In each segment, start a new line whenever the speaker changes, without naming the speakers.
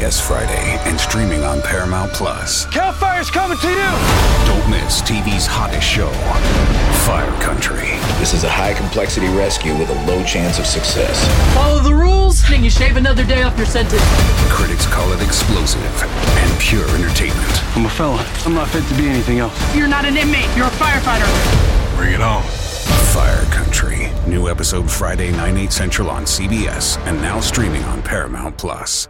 CBS Friday and streaming on Paramount Plus.
Cal Fire's coming to you!
Don't miss TV's hottest show, Fire Country.
This is a high complexity rescue with a low chance of success.
Follow the rules, and you shave another day off your sentence.
Critics call it explosive and pure entertainment.
I'm a fella. I'm not fit to be anything else.
You're not an inmate, you're a firefighter.
Bring it on.
Fire Country. New episode Friday, 9, 8 central on CBS and now streaming on Paramount Plus.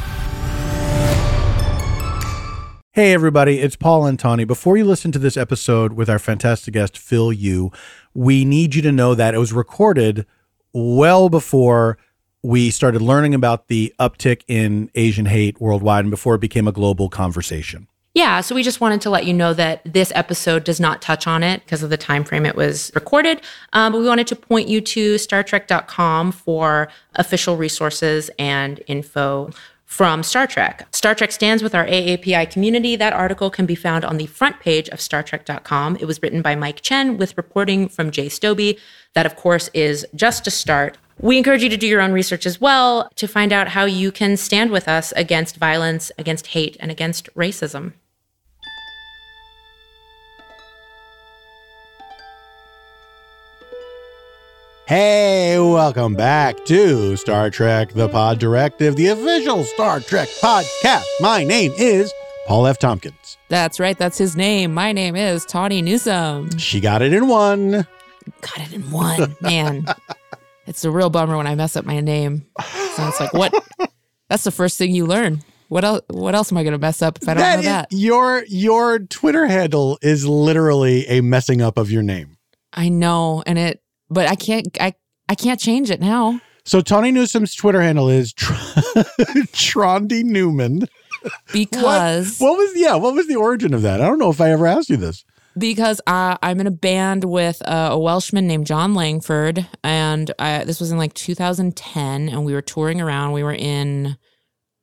Hey, everybody, it's Paul and Tawny. Before you listen to this episode with our fantastic guest, Phil Yu, we need you to know that it was recorded well before we started learning about the uptick in Asian hate worldwide and before it became a global conversation.
Yeah, so we just wanted to let you know that this episode does not touch on it because of the time frame it was recorded. Um, but we wanted to point you to StarTrek.com for official resources and info from Star Trek. Star Trek stands with our AAPI community. That article can be found on the front page of StarTrek.com. It was written by Mike Chen with reporting from Jay Stobie. That, of course, is just a start. We encourage you to do your own research as well to find out how you can stand with us against violence, against hate, and against racism.
Hey, welcome back to Star Trek The Pod Directive, the official Star Trek podcast. My name is Paul F. Tompkins.
That's right. That's his name. My name is Tawny Newsom.
She got it in one.
Got it in one. Man, it's a real bummer when I mess up my name. So it's like, what? That's the first thing you learn. What else? What else am I going to mess up if I don't know
is-
that?
your your Twitter handle is literally a messing up of your name.
I know, and it, but I can't. I I can't change it now
So Tawny Newsom's Twitter handle is Tr- Trondy Newman.
because
What was yeah? What was the origin of that? I don't know if I ever asked you this.
because uh, I'm in a band with uh, a Welshman named Jon Langford, and I, this was in like 2010, and we were touring around. We were in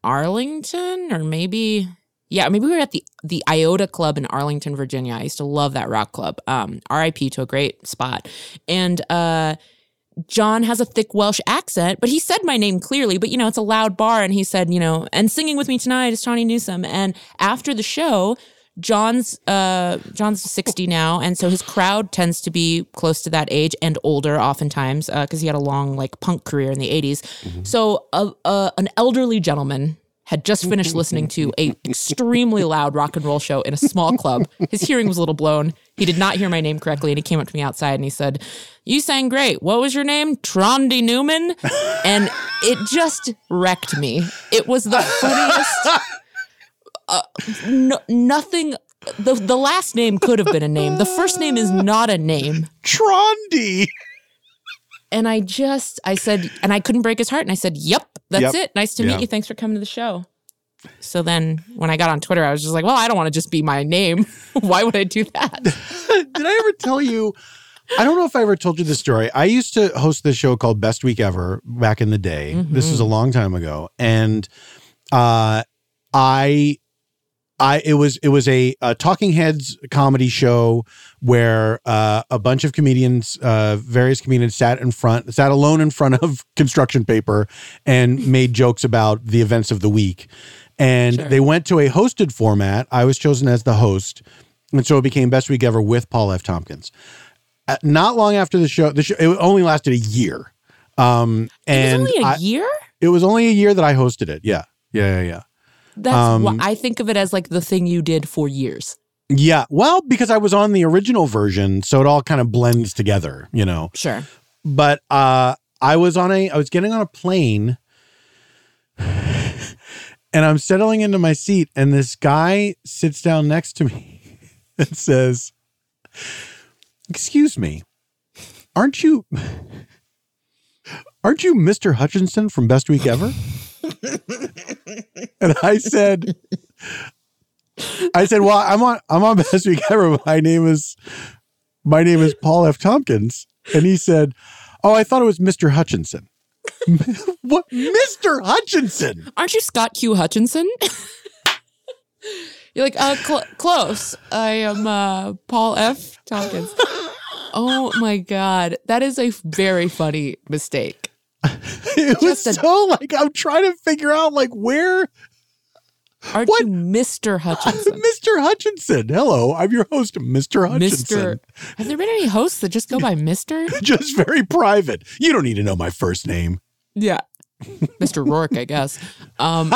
Arlington, or maybe yeah, maybe we were at the the Iota Club in Arlington, Virginia. I used to love that rock club. Um, R.I.P. to a great spot, and uh. Jon has a thick Welsh accent, but he said my name clearly. But you know, it's a loud bar, and he said, you know, and singing with me tonight is Tawny Newsom. And after the show, Jon's uh Jon's 60 now and so his crowd tends to be close to that age and older oftentimes because he had a long like punk career in the 80s. So a, a, an elderly gentleman had just finished listening to a extremely loud rock and roll show in a small club. His hearing was a little blown. He did not hear my name correctly and he came up to me outside and he said, "You sang great. What was your name? Trondy Newman?" And it just wrecked me. It was the funniest uh, no, nothing. The the last name could have been a name. The first name is not a name.
Trondy.
And I just I said, and I couldn't break his heart. And I said, "Yep, that's
Yep.
it. Nice to
Yeah.
meet you. Thanks for coming to the show." So then, when I got on Twitter, I was just like, "Well, I don't want to just be my name. Why would I do that?"
Did I ever tell you? I don't know if I ever told you this story. I used to host this show called Best Week Ever back in the day. This was a long time ago, and uh, I, I it was it was a, a Talking Heads comedy show where uh, a bunch of comedians, uh, various comedians, sat in front, sat alone in front of construction paper, and made jokes about the events of the week. And
Sure.
they went to a hosted format. I was chosen as the host. And so it became Best Week Ever with Paul F. Tompkins. Uh, not long after the show, the show it only lasted a year. Um, and
it was only a
I-
year.
it was only a year that I hosted it. Yeah, yeah, yeah, yeah.
That's
um,
why I think of it as like the thing you did for years.
Yeah. Well, because I was on the original version, so it all kind of blends together, you know.
Sure.
But uh, I was on a, I was getting on a plane, and I'm settling into my seat, and this guy sits down next to me and says, "Excuse me, aren't you, aren't you Mr. Hutchinson from Best Week Ever?" and I said, I said, "Well, I'm on I'm on Best Week Ever. My name is my name is Paul F. Tompkins," and he said, "Oh, I thought it was Mr. Hutchinson." what, Mr. Hutchinson?
Aren't you Scott Q. Hutchinson? You're like, uh, cl- close. I am uh, Paul F. Tompkins. Oh my God. That is a very funny mistake.
It was
a-
so like I'm trying to figure out like where
Aren't
What?
you Mr. Hutchinson?
Mr. Hutchinson. Hello, I'm your host, Mr. Hutchinson.
Mr. Have there been any hosts that just go by Mr.?
Just very private. You don't need to know my first name.
Yeah. Mr. Roarke, I guess. Um,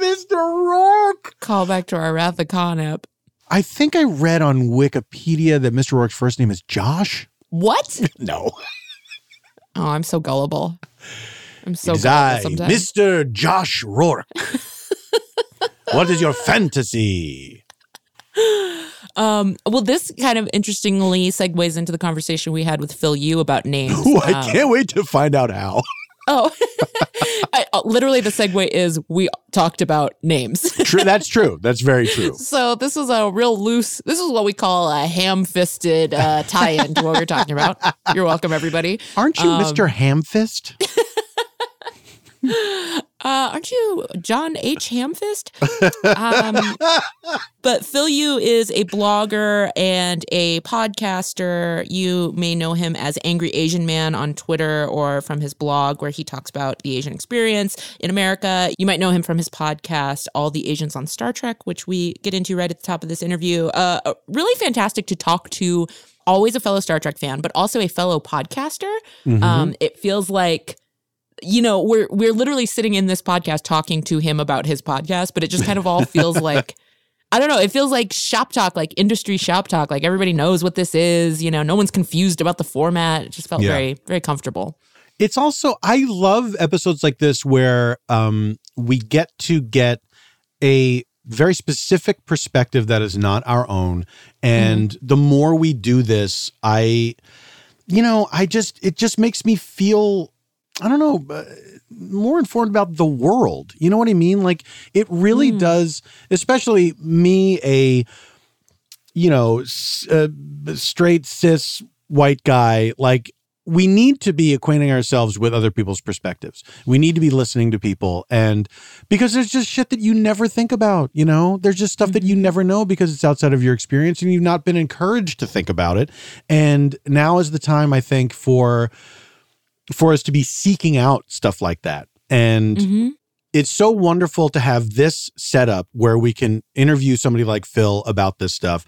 Mr. Roarke.
call back to our Wrath of Khan app.
I think I read on Wikipedia that Mr. Roarke's first name is Josh.
What?
No.
Oh, I'm so gullible. I'm so
it is
gullible
I,
sometimes.
Mr. Josh Roarke. what is your fantasy?
Um, well, this kind of interestingly segues into the conversation we had with Phil Yu about names.
Ooh, I
Um,
can't wait to find out how.
Oh, I, uh, literally, the segue is we talked about names.
True, that's true. That's very true.
so this is a real loose. This is what we call a ham-fisted uh, tie-in to what we're talking about. You're welcome, everybody.
Aren't you
Um,
Mr. Hamfist?
Uh, aren't you John H. Hamfist? Um, but Phil Yu is a blogger and a podcaster. You may know him as Angry Asian Man on Twitter or from his blog where he talks about the Asian experience in America. You might know him from his podcast, All the Asians on Star Trek, which we get into right at the top of this interview. Uh, really fantastic to talk to. Always a fellow Star Trek fan, but also a fellow podcaster. Um, it feels like you know, we're we're literally sitting in this podcast talking to him about his podcast, but it just kind of all feels like I don't know, it feels like shop talk, like industry shop talk, like everybody knows what this is, you know, no one's confused about the format. It just felt
Yeah.
very very comfortable.
it's also I love episodes like this where um we get to get a very specific perspective that is not our own and the more we do this I you know I just it just makes me feel I don't know uh, more informed about the world you know what I mean like it really does especially me a you know s- uh, straight cis white guy like we need to be acquainting ourselves with other people's perspectives. We need to be listening to people and because there's just shit that you never think about, you know? There's just stuff that you never know because it's outside of your experience and you've not been encouraged to think about it. And now is the time I think for for us to be seeking out stuff like that. And
Mm-hmm.
it's so wonderful to have this setup where we can interview somebody like Phil about this stuff.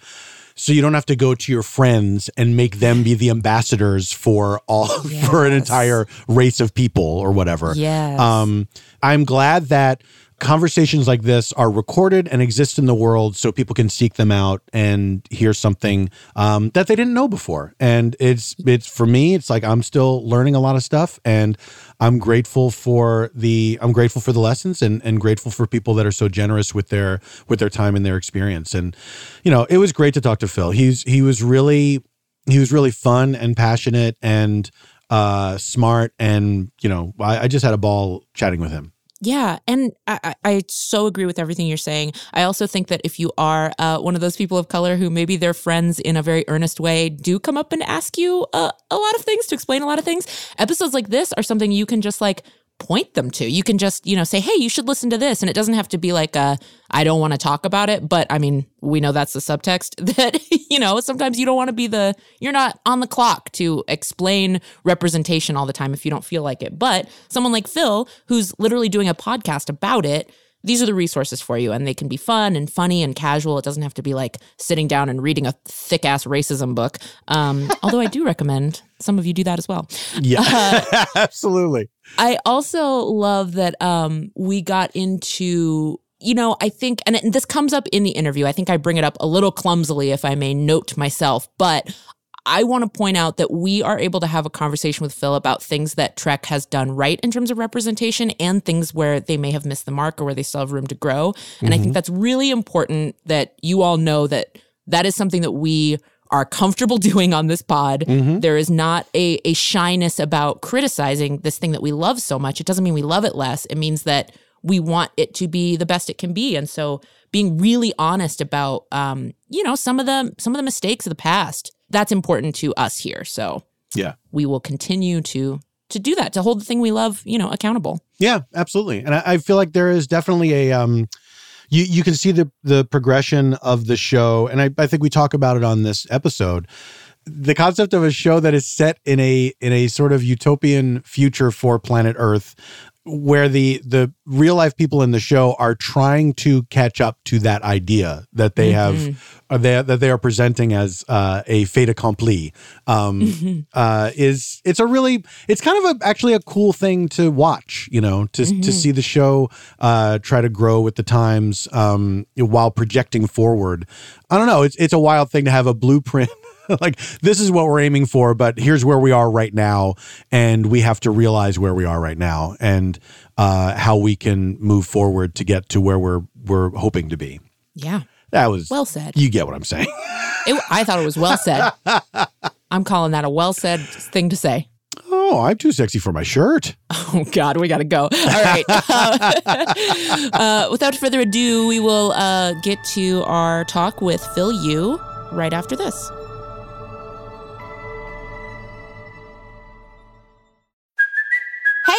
So you don't have to go to your friends and make them be the ambassadors for all for an entire race of people or whatever.
Yes.
Um, I'm glad that conversations like this are recorded and exist in the world so people can seek them out and hear something um, that they didn't know before. And it's it's for me, it's like I'm still learning a lot of stuff and I'm grateful for the I'm grateful for the lessons and and grateful for people that are so generous with their with their time and their experience. And you know, it was great to talk to Phil. He's he was really he was really fun and passionate and uh smart and you know I, I just had a ball chatting with him
Yeah, and I, I so agree with everything you're saying. I also think that if you are uh, one of those people of color who maybe their friends in a very earnest way do come up and ask you uh, a lot of things to explain a lot of things, episodes like this are something you can just like point them to. You can just, you know, say, hey, you should listen to this. And it doesn't have to be like, a, I don't want to talk about it. But I mean, we know that's the subtext that, you know, sometimes you don't want to be the, you're not on the clock to explain representation all the time if you don't feel like it. But someone like Phil, who's literally doing a podcast about it, these are the resources for you and they can be fun and funny and casual it doesn't have to be like sitting down and reading a thick ass racism book um, although i do recommend some of you do that as well
yeah absolutely
I also love that um, we got into, you know, I think, and it- this comes up in the interview. I think I bring it up a little clumsily, if I may note myself, but I want to point out that we are able to have a conversation with Phil about things that Trek has done right in terms of representation and things where they may have missed the mark or where they still have room to grow. And I think that's really important that you all know that that is something that we are comfortable doing on this pod. There is not a, a shyness about criticizing this thing that we love so much. It doesn't mean we love it less. It means that we want it to be the best it can be. And so being really honest about um, you know, some of the some of the mistakes of the past, that's important to us here. So
Yeah.
we will continue to to do that, to hold the thing we love, you know, accountable.
Yeah, absolutely. And I, I feel like there is definitely a um you you can see the the progression of the show, and I, I think we talk about it on this episode. The concept of a show that is set in a in a sort of utopian future for planet Earth where the the real life people in the show are trying to catch up to that idea that they have uh, they, that they are presenting as uh, a fait accompli. Um, uh, is it's a really it's kind of a actually a cool thing to watch you know to to see the show uh, try to grow with the times um, while projecting forward. I don't know. It's it's a wild thing to have a blueprint like this is what we're aiming for but here's where we are right now and we have to realize where we are right now and uh, how we can move forward to get to where we're we're hoping to be
Yeah.
that was
Well said.
you get what i'm saying
It, I thought it was well said. I'm calling that a well said thing to say.
oh i'm too sexy for my shirt
Oh God, we gotta go. All right. uh, without further ado, we will uh, get to our talk with Phil Yu right after this.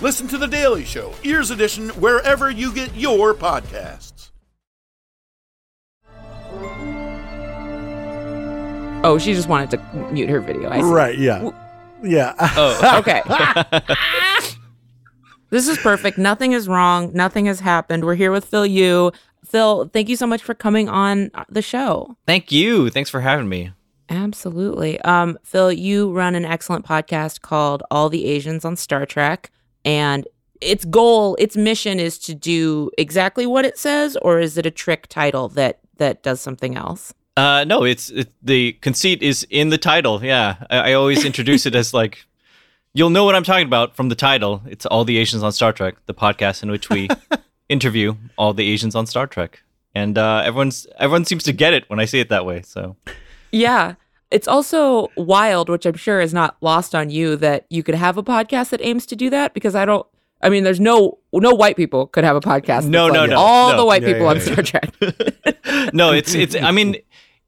Listen to The Daily Show, Ears Edition, wherever you get your podcasts.
Oh, she just wanted to mute her video. I see.
right yeah yeah
Oh, okay. this is perfect. Nothing is wrong. Nothing has happened. We're here with Phil Yu. Phil, thank you so much for coming on the show.
Thank you. Thanks for having me.
Absolutely. Um, Phil, you run an excellent podcast called All the Asians on Star Trek, and its goal, its mission is to do exactly what it says, or is it a trick title that that does something else?
Uh, no, it's it, the conceit is in the title. Yeah, I, I always introduce it as like you'll know what I'm talking about from the title. It's all the Asians on Star Trek, the podcast in which we interview all the Asians on Star Trek, and uh, everyone's everyone seems to get it when I say it that way. So
Yeah. It's also wild, which I'm sure is not lost on you, that you could have a podcast that aims to do that because I don't. I mean, there's no no white people could have a podcast.
No, no, no,
All
no.
the white
Yeah,
people
yeah,
on
yeah.
Star Trek.
no, it's it's. I mean,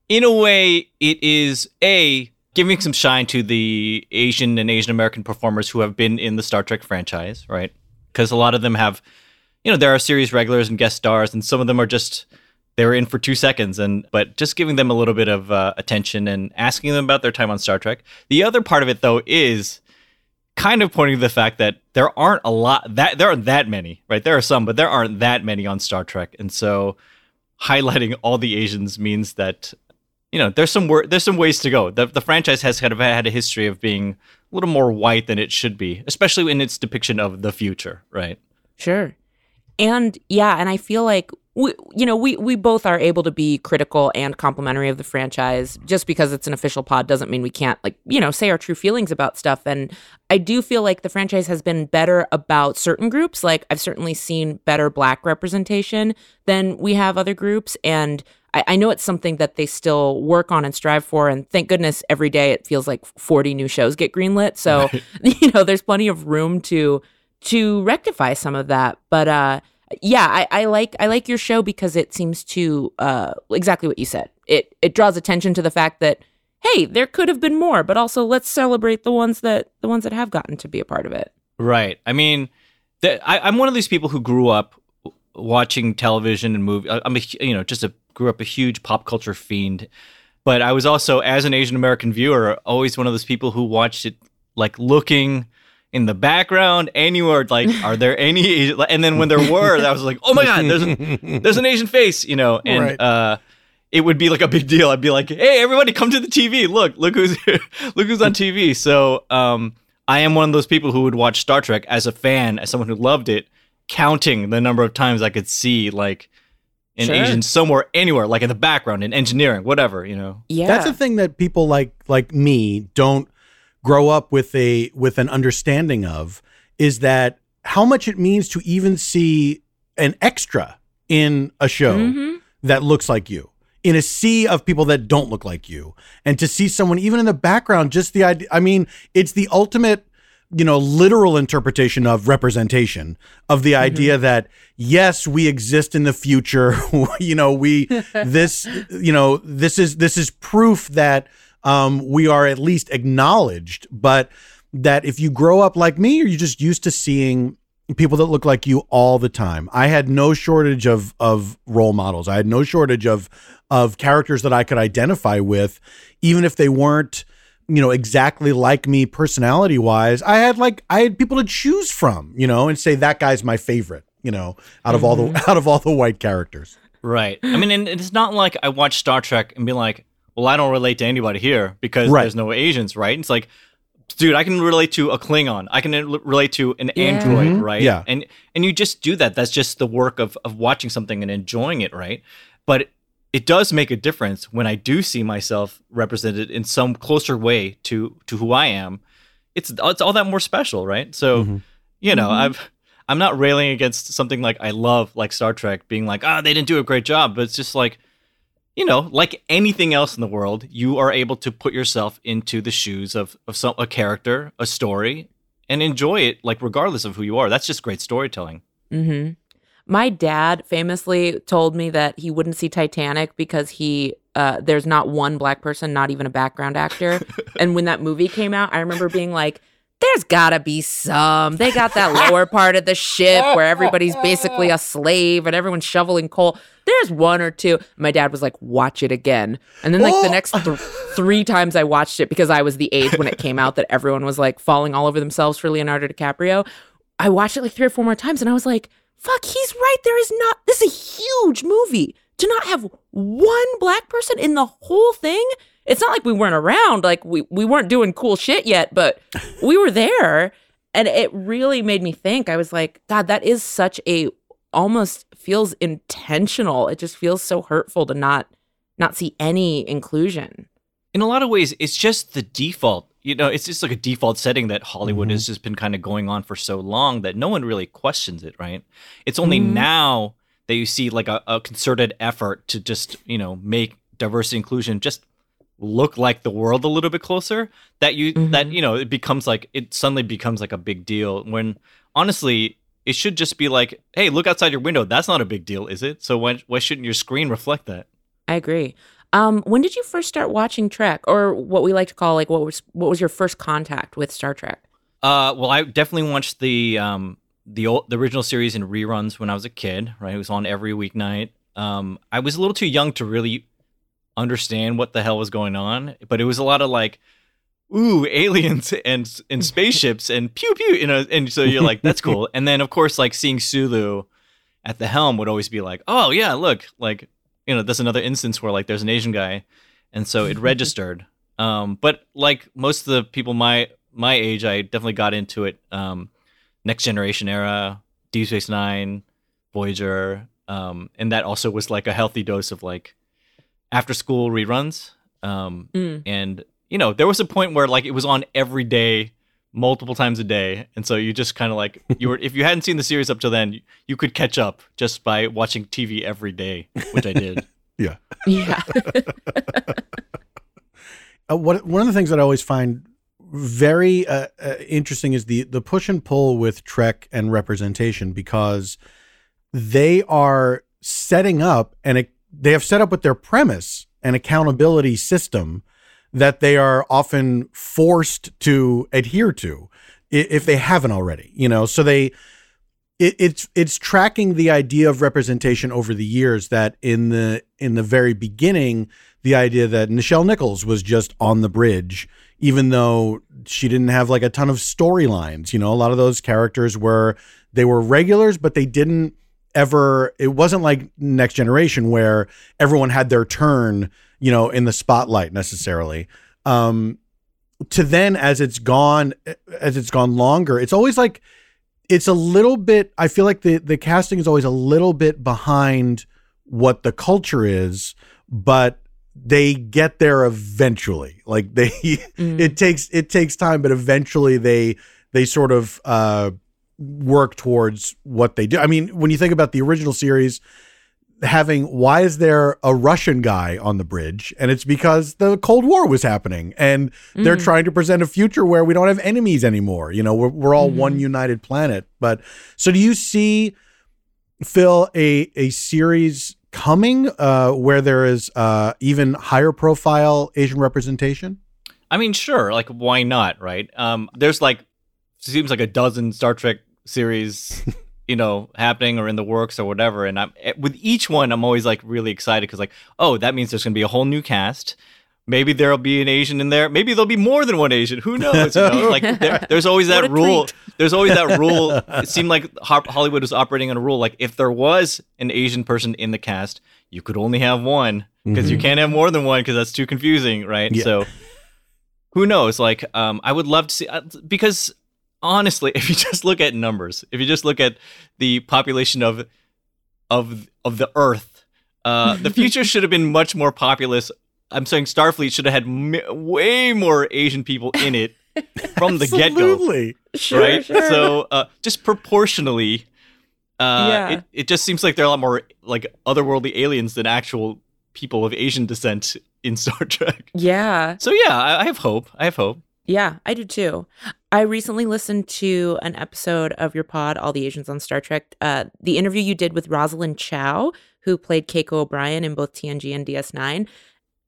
in a way, it is a giving some shine to the Asian and Asian American performers who have been in the Star Trek franchise, right? Because a lot of them have, you know, there are series regulars and guest stars, and some of them are just they were in for two seconds, and but just giving them a little bit of uh, attention and asking them about their time on Star Trek. The other part of it, though, is kind of pointing to the fact that there aren't a lot that there aren't that many, right? There are some, but there aren't that many on Star Trek, and so highlighting all the Asians means that you know there's some wor- there's some ways to go. The the franchise has kind of had a history of being a little more white than it should be, especially in its depiction of the future, right?
Sure. And yeah, and I feel like we, you know, we we both are able to be critical and complimentary of the franchise. Just because it's an official pod doesn't mean we can't like, you know, say our true feelings about stuff. And I do feel like the franchise has been better about certain groups. Like I've certainly seen better black representation than we have other groups. And I, I know it's something that they still work on and strive for. And thank goodness every day it feels like 40 new shows get greenlit. So, you know, there's plenty of room to to rectify some of that. But uh yeah, I, I like I like your show because it seems to uh exactly what you said. It it draws attention to the fact that hey, there could have been more, but also let's celebrate the ones that the ones that have gotten to be a part of it.
Right. I mean, th- I, I'm one of these people who grew up watching television and movie. I'm a you know just a grew up a huge pop culture fiend, but I was also as an Asian American viewer always one of those people who watched it like looking in the background and you were like are there any and then when there were I was like oh my god there's an, there's an Asian face you know and
Right.
uh it would be like a big deal. I'd be like hey everybody come to the TV look look who's look who's on TV so um I am one of those people who would watch Star Trek as a fan as someone who loved it counting the number of times I could see like an
Sure.
Asian somewhere anywhere like in the background in engineering whatever you know?
Yeah, That's the thing that people like like me don't grow up with a with an understanding of is that how much it means to even see an extra in a show
Mm-hmm.
that looks like you in a sea of people that don't look like you. And to see someone even in the background just the idea i mean it's the ultimate you know literal interpretation of representation of the idea that yes we exist in the future. You know we this you know this is this is proof that um we are at least acknowledged but that if you grow up like me or you're just used to seeing people that look like you all the time. I had no shortage of of role models. I had no shortage of of characters that I could identify with, even if they weren't, you know, exactly like me personality wise. I had like I had people to choose from, you know, and say that guy's my favorite, you know, out of all the out of all the white characters.
Right. I mean, and it's not like I watch Star Trek and be like, well, I don't relate to anybody here because
Right.
there's no Asians, right? It's like, dude, I can relate to a Klingon. I can l- relate to an android,
Mhm.
right?
Yeah.
And and you just do that. That's just the work of of watching something and enjoying it, right? But it does make a difference when I do see myself represented in some closer way to to who I am. It's it's all that more special, right? So, you know,
Mhm.
I've I'm not railing against something like I love like Star Trek being like, ah, they didn't do a great job, but it's just like you know, like anything else in the world, you are able to put yourself into the shoes of of some a character, a story, and enjoy it like regardless of who you are. That's just great storytelling.
Mm-hmm. My dad famously told me that he wouldn't see Titanic because he uh, there's not one black person, not even a background actor. and when that movie came out, I remember being like, "There's gotta be some." They got that lower part of the ship where everybody's basically a slave and everyone's shoveling coal. There's one or two. My dad was like, "Watch it again," and then like the oh. next th- three times I watched it because I was the age when it came out that everyone was like falling all over themselves for Leonardo DiCaprio. I watched it like three or four more times, and I was like, fuck, he's right. There is not, this is a huge movie. To not have one black person in the whole thing, it's not like we weren't around. Like we, we weren't doing cool shit yet, but we were there. And it really made me think. I was like, God, that is such a almost feels intentional. It just feels so hurtful to not not see any inclusion.
In a lot of ways, it's just the default. You know, it's just like a default setting that Hollywood
Mm-hmm.
has just been kind of going on for so long that no one really questions it, right? It's only
Mm-hmm.
Mhm.
now that you see like a, a concerted effort to just, you know, make diversity inclusion just look like the world a little bit closer that you that
Mm-hmm.
you know it becomes like it suddenly becomes like a big deal when honestly it should just be like hey look outside your window that's not a big deal is it so why, why shouldn't your screen reflect that
I agree. Um, when did you first start watching Trek, or what we like to call like what was what was your first contact with Star Trek?
Uh, well, I definitely watched the um the old, the original series in reruns when I was a kid. Right, it was on every weeknight. Um, I was a little too young to really understand what the hell was going on, but it was a lot of like, ooh, aliens and and spaceships and pew pew, you know. And so you're like, that's cool. And then of course, like seeing Sulu at the helm would always be like, oh yeah, look, like you know, that's another instance where like there's an Asian guy, and so it registered. Um, but like most of the people my my age, I definitely got into it. Um, Next Generation era, Deep Space Nine, Voyager, um, and that also was like a healthy dose of like after school reruns. Um,
Mm.
and you know, there was a point where like it was on every day, multiple times a day, and so you just kind of like you were if you hadn't seen the series up till then, you, you could catch up just by watching TV every day, which I did.
Yeah.
Yeah.
uh, what one of the things that I always find very uh, uh, interesting is the the push and pull with Trek and representation because they are setting up and it, they have set up with their premise an accountability system that they are often forced to adhere to if they haven't already. You know, so they it, it's it's tracking the idea of representation over the years that in the in the very beginning the idea that Nichelle Nichols was just on the bridge even though she didn't have like a ton of storylines you know a lot of those characters were they were regulars but they didn't ever it wasn't like next generation where everyone had their turn you know in the spotlight necessarily. Um to then as it's gone as it's gone longer it's always like it's a little bit i feel like the the casting is always a little bit behind what the culture is but they get there eventually. Like they it takes it takes time but eventually they they sort of uh work towards what they do i mean when you think about the original series having why is there a Russian guy on the bridge? And it's because the Cold War was happening and they're
Mm.
trying to present a future where we don't have enemies anymore. You know, we're, we're all one united planet. But so do you see, Phil, a, a series coming uh, where there is uh, even higher profile Asian representation?
I mean, sure. Like, why not? Right? Um, there's like seems like a dozen Star Trek series, you know, happening or in the works or whatever. And I'm eh, with each one, I'm always like really excited because like, oh, that means there's gonna be a whole new cast. Maybe there'll be an Asian in there. Maybe there'll be more than one Asian. Who knows? You know? like there, there's always that rule.
treat.
There's always that rule. It seemed like Hollywood was operating on a rule. Like if there was an Asian person in the cast, you could only have one because you
Mhm.
can't have more than one because that's too confusing, right?
Yeah.
So who knows? Like, um, I would love to see uh, because honestly, if you just look at numbers, if you just look at the population of of of the Earth, uh, the future should have been much more populous. I'm saying Starfleet should have had m- way more Asian people in it from the get go.
Absolutely.
Sure,
right?
sure.
So uh, just proportionally, uh,
Yeah.
it, it just seems like there are a lot more like otherworldly aliens than actual people of Asian descent in Star Trek.
Yeah.
So yeah, I, I have hope. I have hope.
Yeah, I do too. I recently listened to an episode of your pod, All the Asians on Star Trek. Uh, the interview you did with Rosalind Chao, who played Keiko O'Brien in both TNG and DS9.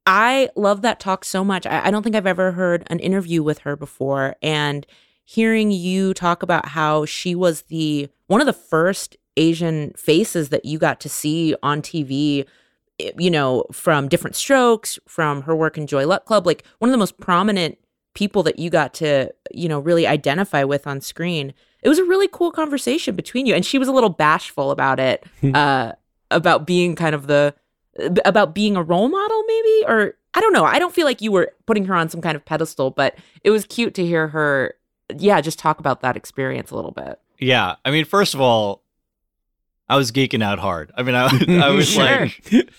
I love that talk so much. I, I don't think I've ever heard an interview with her before. And hearing you talk about how she was the one of the first Asian faces that you got to see on TV eh, you know, from different strokes, from her work in Joy Luck Club, like one of the most prominent people that you got to, you know, really identify with on screen. It was a really cool conversation between you. And she was a little bashful about it, hmm. uh, about being kind of the, uh, about being a role model, maybe? Or I don't know. I don't feel like you were putting her on some kind of pedestal, but it was cute to hear her, yeah, just talk about that experience a little bit.
Yeah, I mean, first of all, I was geeking out hard. I mean, I, I was
Sure.
like,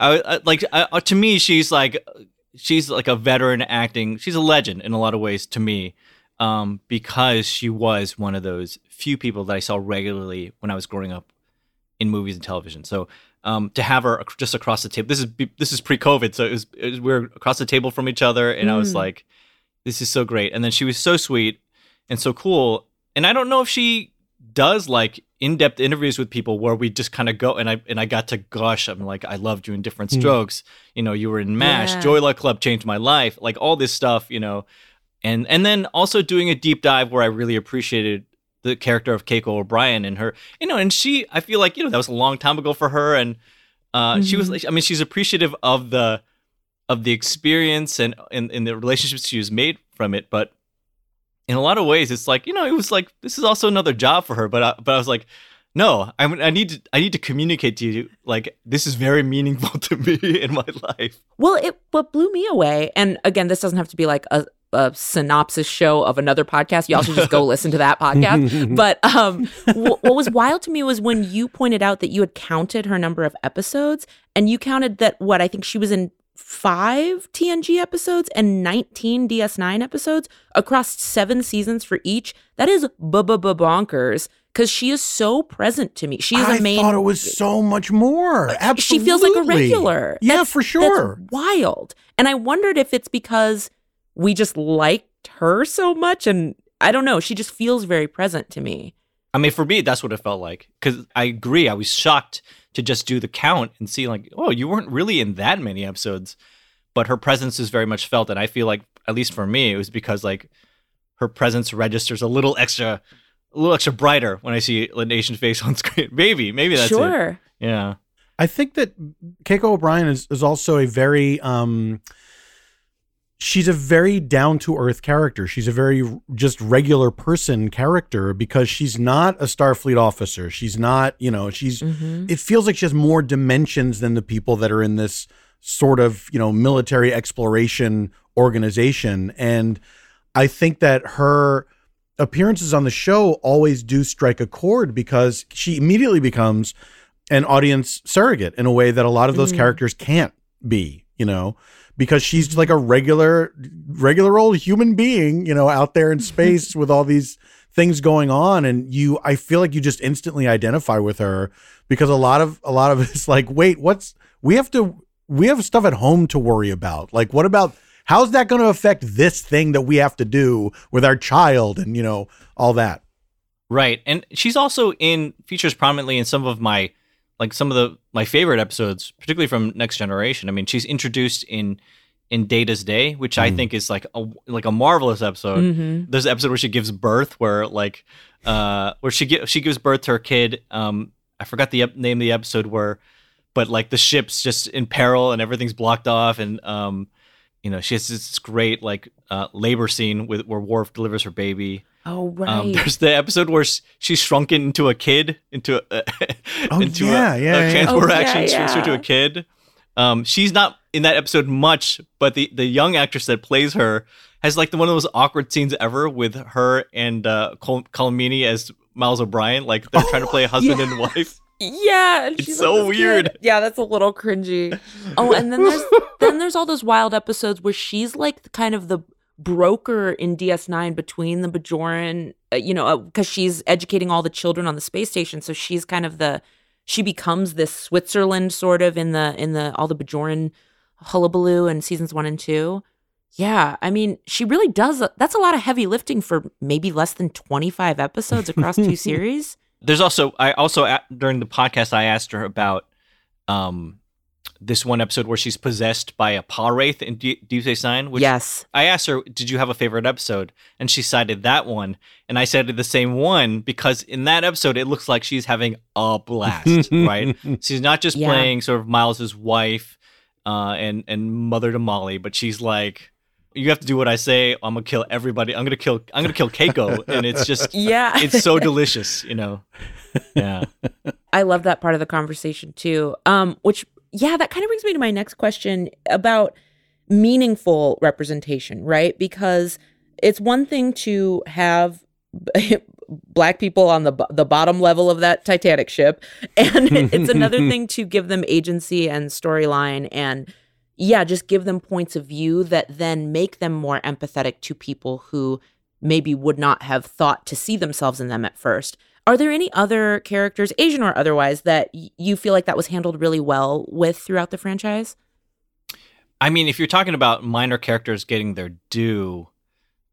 I, was- I like I, to me, she's like she's like a veteran acting. She's a legend in a lot of ways to me, um, because she was one of those few people that I saw regularly when I was growing up in movies and television. So um, to have her just across the table, this is this is pre-COVID, so it was, it was we were across the table from each other, and I was
Mm.
like, this is so great. And then she was so sweet and so cool. And I don't know if she does like in-depth interviews with people where we just kind of go and I and I got to gush. I'm like, I loved you in different
Mm.
strokes. You know, you were in MASH,
Yeah.
Joy Luck Club changed my life, like all this stuff, you know. And and then also doing a deep dive where I really appreciated the character of Keiko O'Brien and her, you know, and she I feel like, you know, that was a long time ago for her and uh she was like I mean, she's appreciative of the of the experience and in, in the relationships she was made from it, but in a lot of ways, it's like you know, it was like this is also another job for her. But I, but I was like, no, I, I need to I need to communicate to you like this is very meaningful to me in my life.
Well, it what blew me away, and again, this doesn't have to be like a, a synopsis show of another podcast. Y'all should just go listen to that podcast. But um, wh- what was wild to me was when you pointed out that you had counted her number of episodes, and you counted that what I think she was in five TNG episodes and 19 DS9 episodes across seven seasons for each. That is ba ba ba bonkers because she is so present to me. She is
I
a main.
thought it was so much more. Absolutely.
She feels like a regular.
Yeah,
That's-
for sure.
That's wild. And I wondered if it's because we just liked her so much and I don't know, she just feels very present to me.
I mean, for me, that's what it felt like. Because I agree, I was shocked to just do the count and see like, oh, you weren't really in that many episodes, but her presence is very much felt, and I feel like, at least for me, it was because like her presence registers a little extra a little extra brighter when I see an Asian face on screen. Maybe, maybe that's it.
sure.
Yeah.
I think that Keiko O'Brien is, is also a very um she's a very down to earth character. She's a very just regular person character because she's not a Starfleet officer. She's not, you know, she's it feels like she has more dimensions than the people that are in this sort of, you know, military exploration organization and I think that her appearances on the show always do strike a chord because she immediately becomes an audience surrogate in a way that a lot of those
Mm.
characters can't be, you know, because she's like a regular regular old human being, you know, out there in space with all these things going on and you I feel like you just instantly identify with her because a lot of a lot of it's like, wait, what's we have to we have stuff at home to worry about. Like what about how's that going to affect this thing that we have to do with our child and you know all that.
Right. And she's also in features prominently in some of my like some of the my favorite episodes, particularly from Next Generation. I mean, she's introduced in in Data's Day, which I
Mm.
think is like a like a marvelous episode.
Mhm.
There's an episode where she gives birth where like uh where she gi- she gives birth to her kid. Um I forgot the ep- name of the episode where but like the ship's just in peril and everything's blocked off and um you know, she has this great like uh labor scene with where Worf delivers her baby.
Oh right.
Um, there's the episode where she's shrunken into a kid, into a
Oh,
into
yeah,
a,
yeah,
a
yeah.
transport
Oh, yeah,
action, shrinks her to a kid. Um, she's not in that episode much, but the the young actress that plays her has like the one of those awkward scenes ever with her and uh, Col- Colm Meaney as Miles O'Brien, like they're trying to play husband and wife.
Yeah, and
It's
she's
so
like
weird.
kid. Yeah, that's a little cringy. Oh, and then there's then there's all those wild episodes where she's like kind of the broker in DS9 between the Bajoran, uh, you know, because she's educating all the children on the space station. So she's kind of the she becomes this Switzerland sort of in the in the all the Bajoran hullabaloo in seasons one and two. Yeah, I mean, she really does. That's a lot of heavy lifting for maybe less than 25 episodes across two series.
There's also I also during the podcast I asked her about um this one episode where she's possessed by a pah-wraith in D- Deep Nine. Which
Yes.
I asked her, "Did you have a favorite episode?" And she cited that one, and I said the same one because in that episode it looks like she's having a blast, right? She's not just
Yeah.
playing sort of Miles's wife uh, and and mother to Molly, but she's like. You have to do what I say. I'm gonna kill everybody. I'm gonna kill. I'm gonna kill Keiko, and it's just
Yeah.
It's so delicious, you know. Yeah.
I love that part of the conversation too. Um, which yeah, that kind of brings me to my next question about meaningful representation, right? Because it's one thing to have black people on the the bottom level of that Titanic ship, and it's another thing to give them agency and storyline and yeah, just give them points of view that then make them more empathetic to people who maybe would not have thought to see themselves in them at first. Are there any other characters, Asian or otherwise, that y- you feel like that was handled really well with throughout the franchise?
I mean, if you're talking about minor characters getting their due,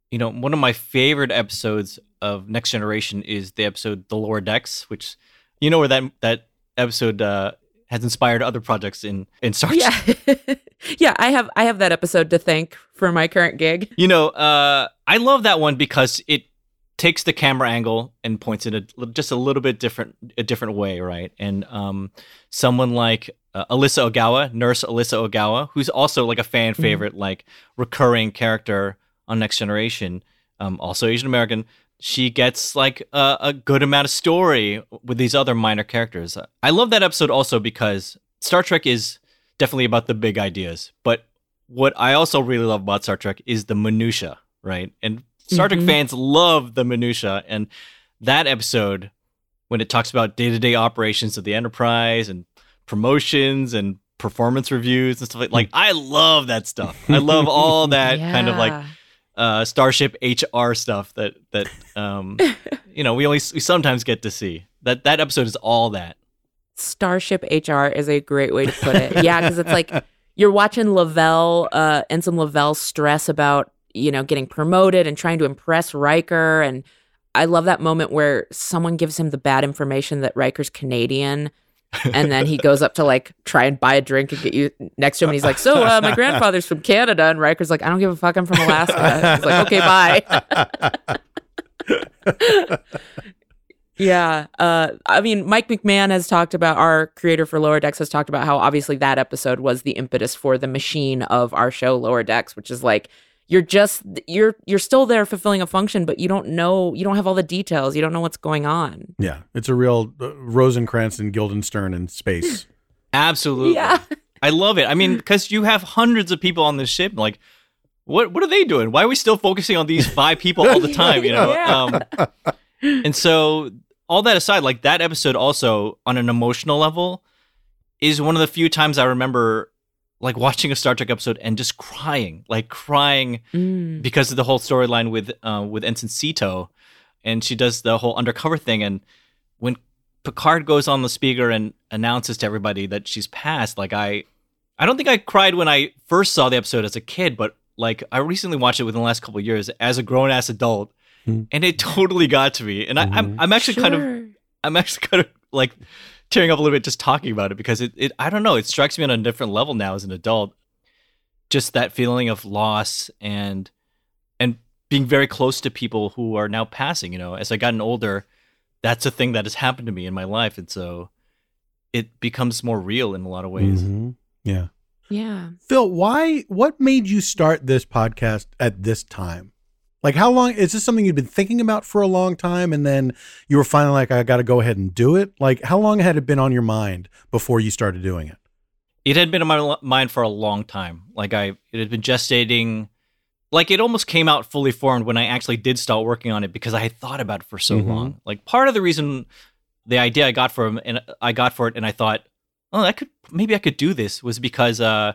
you know, one of my favorite episodes of Next Generation is the episode "The Lower Decks," which you know where that that episode uh, has inspired other projects in in Star Trek.
Yeah. yeah, I have I have that episode to thank for my current gig.
You know, uh, I love that one because it takes the camera angle and points it a, just a little bit different, a different way, right? And um, someone like uh, Alyssa Ogawa, Nurse Alyssa Ogawa, who's also like a fan
Mhm.
favorite, like recurring character on Next Generation, um, also Asian American. She gets like a, a good amount of story with these other minor characters. I love that episode also because Star Trek is definitely about the big ideas, but what I also really love about Star Trek is the minutia, right? And Star Trek
Mhm.
fans love the minutia, and that episode when it talks about day-to-day operations of the Enterprise and promotions and performance reviews and stuff like like I love that stuff. I love all that kind of like uh, Starship HR stuff that that um, you know we only we sometimes get to see. That that episode is all that.
Starship HR is a great way to put it. Yeah, because it's like you're watching Lavelle, uh, and some Lavelle stress about, you know, getting promoted and trying to impress Riker. And I love that moment where someone gives him the bad information that Riker's Canadian. and then he goes up to like try and buy a drink and get you next to him. And he's like, So, uh, my grandfather's from Canada. And Riker's like, I don't give a fuck. I'm from Alaska. He's like, Okay, bye. Yeah. Uh, I mean, Mike McMahan has talked about, our creator for Lower Decks has talked about how obviously that episode was the impetus for the machine of our show, Lower Decks, which is like, you're just you're you're still there fulfilling a function but you don't know you don't have all the details you don't know what's going on
Yeah, it's a real uh, Rosencrantz and Guildenstern in space.
Absolutely.
Yeah.
I love it. I mean, because you have hundreds of people on this ship. Like, what what are they doing? Why are we still focusing on these five people all the time? You know.
Yeah.
Um, and so, all that aside, like that episode also on an emotional level is one of the few times I remember like watching a Star Trek episode and just crying, like crying
Mm.
because of the whole storyline with uh, with Ensign Sito, and she does the whole undercover thing. And when Picard goes on the speaker and announces to everybody that she's passed, like I, I don't think I cried when I first saw the episode as a kid, but like I recently watched it within the last couple of years as a grown ass adult, and it totally got to me. And I, I'm I'm actually kind of I'm actually kind of like tearing up a little bit just talking about it because it, it I don't know, it strikes me on a different level now as an adult. Just that feeling of loss and and being very close to people who are now passing, you know, as I gotten older, that's a thing that has happened to me in my life. And so it becomes more real in a lot of ways.
Mhm. Yeah.
yeah
Phil, why what made you start this podcast at this time? Like how long is this something you've been thinking about for a long time and then you were finally like I got to go ahead and do it? Like how long had it been on your mind before you started doing it?
it had been in my mind for a long time. Like I, it had been gestating. Like it almost came out fully formed when I actually did start working on it because I had thought about it for so
Mhm.
long. Like part of the reason, the idea I got for him and I got for it, and I thought, oh, I could maybe I could do this was because, uh,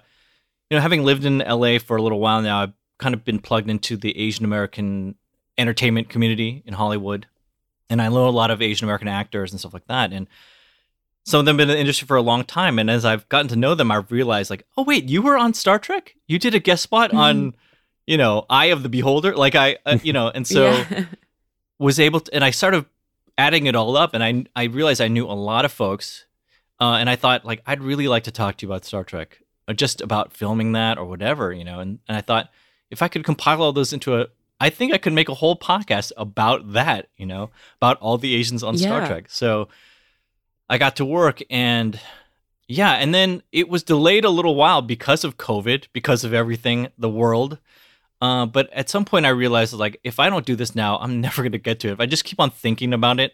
you know, having lived in LA for a little while now, I've kind of been plugged into the Asian American entertainment community in Hollywood, and I know a lot of Asian American actors and stuff like that, and some of them been in the industry for a long time. And as i've gotten to know them i've realized like oh wait you were on star trek? You did a guest spot on you know eye of the beholder? Like i uh, you know and so
Yeah.
was able to and i started adding it all up. And i i realized i knew a lot of folks. Uh, and i thought like i'd really like to talk to you about star trek or just about filming that or whatever you know. And, and i thought if i could compile all those into a i think i could make a whole podcast about that you know about all the asians on star trek so I got to work and yeah, and then it was delayed a little while because of COVID, because of everything, the world. Uh, but at some point, I realized like if I don't do this now, I'm never gonna get to it. If I just keep on thinking about it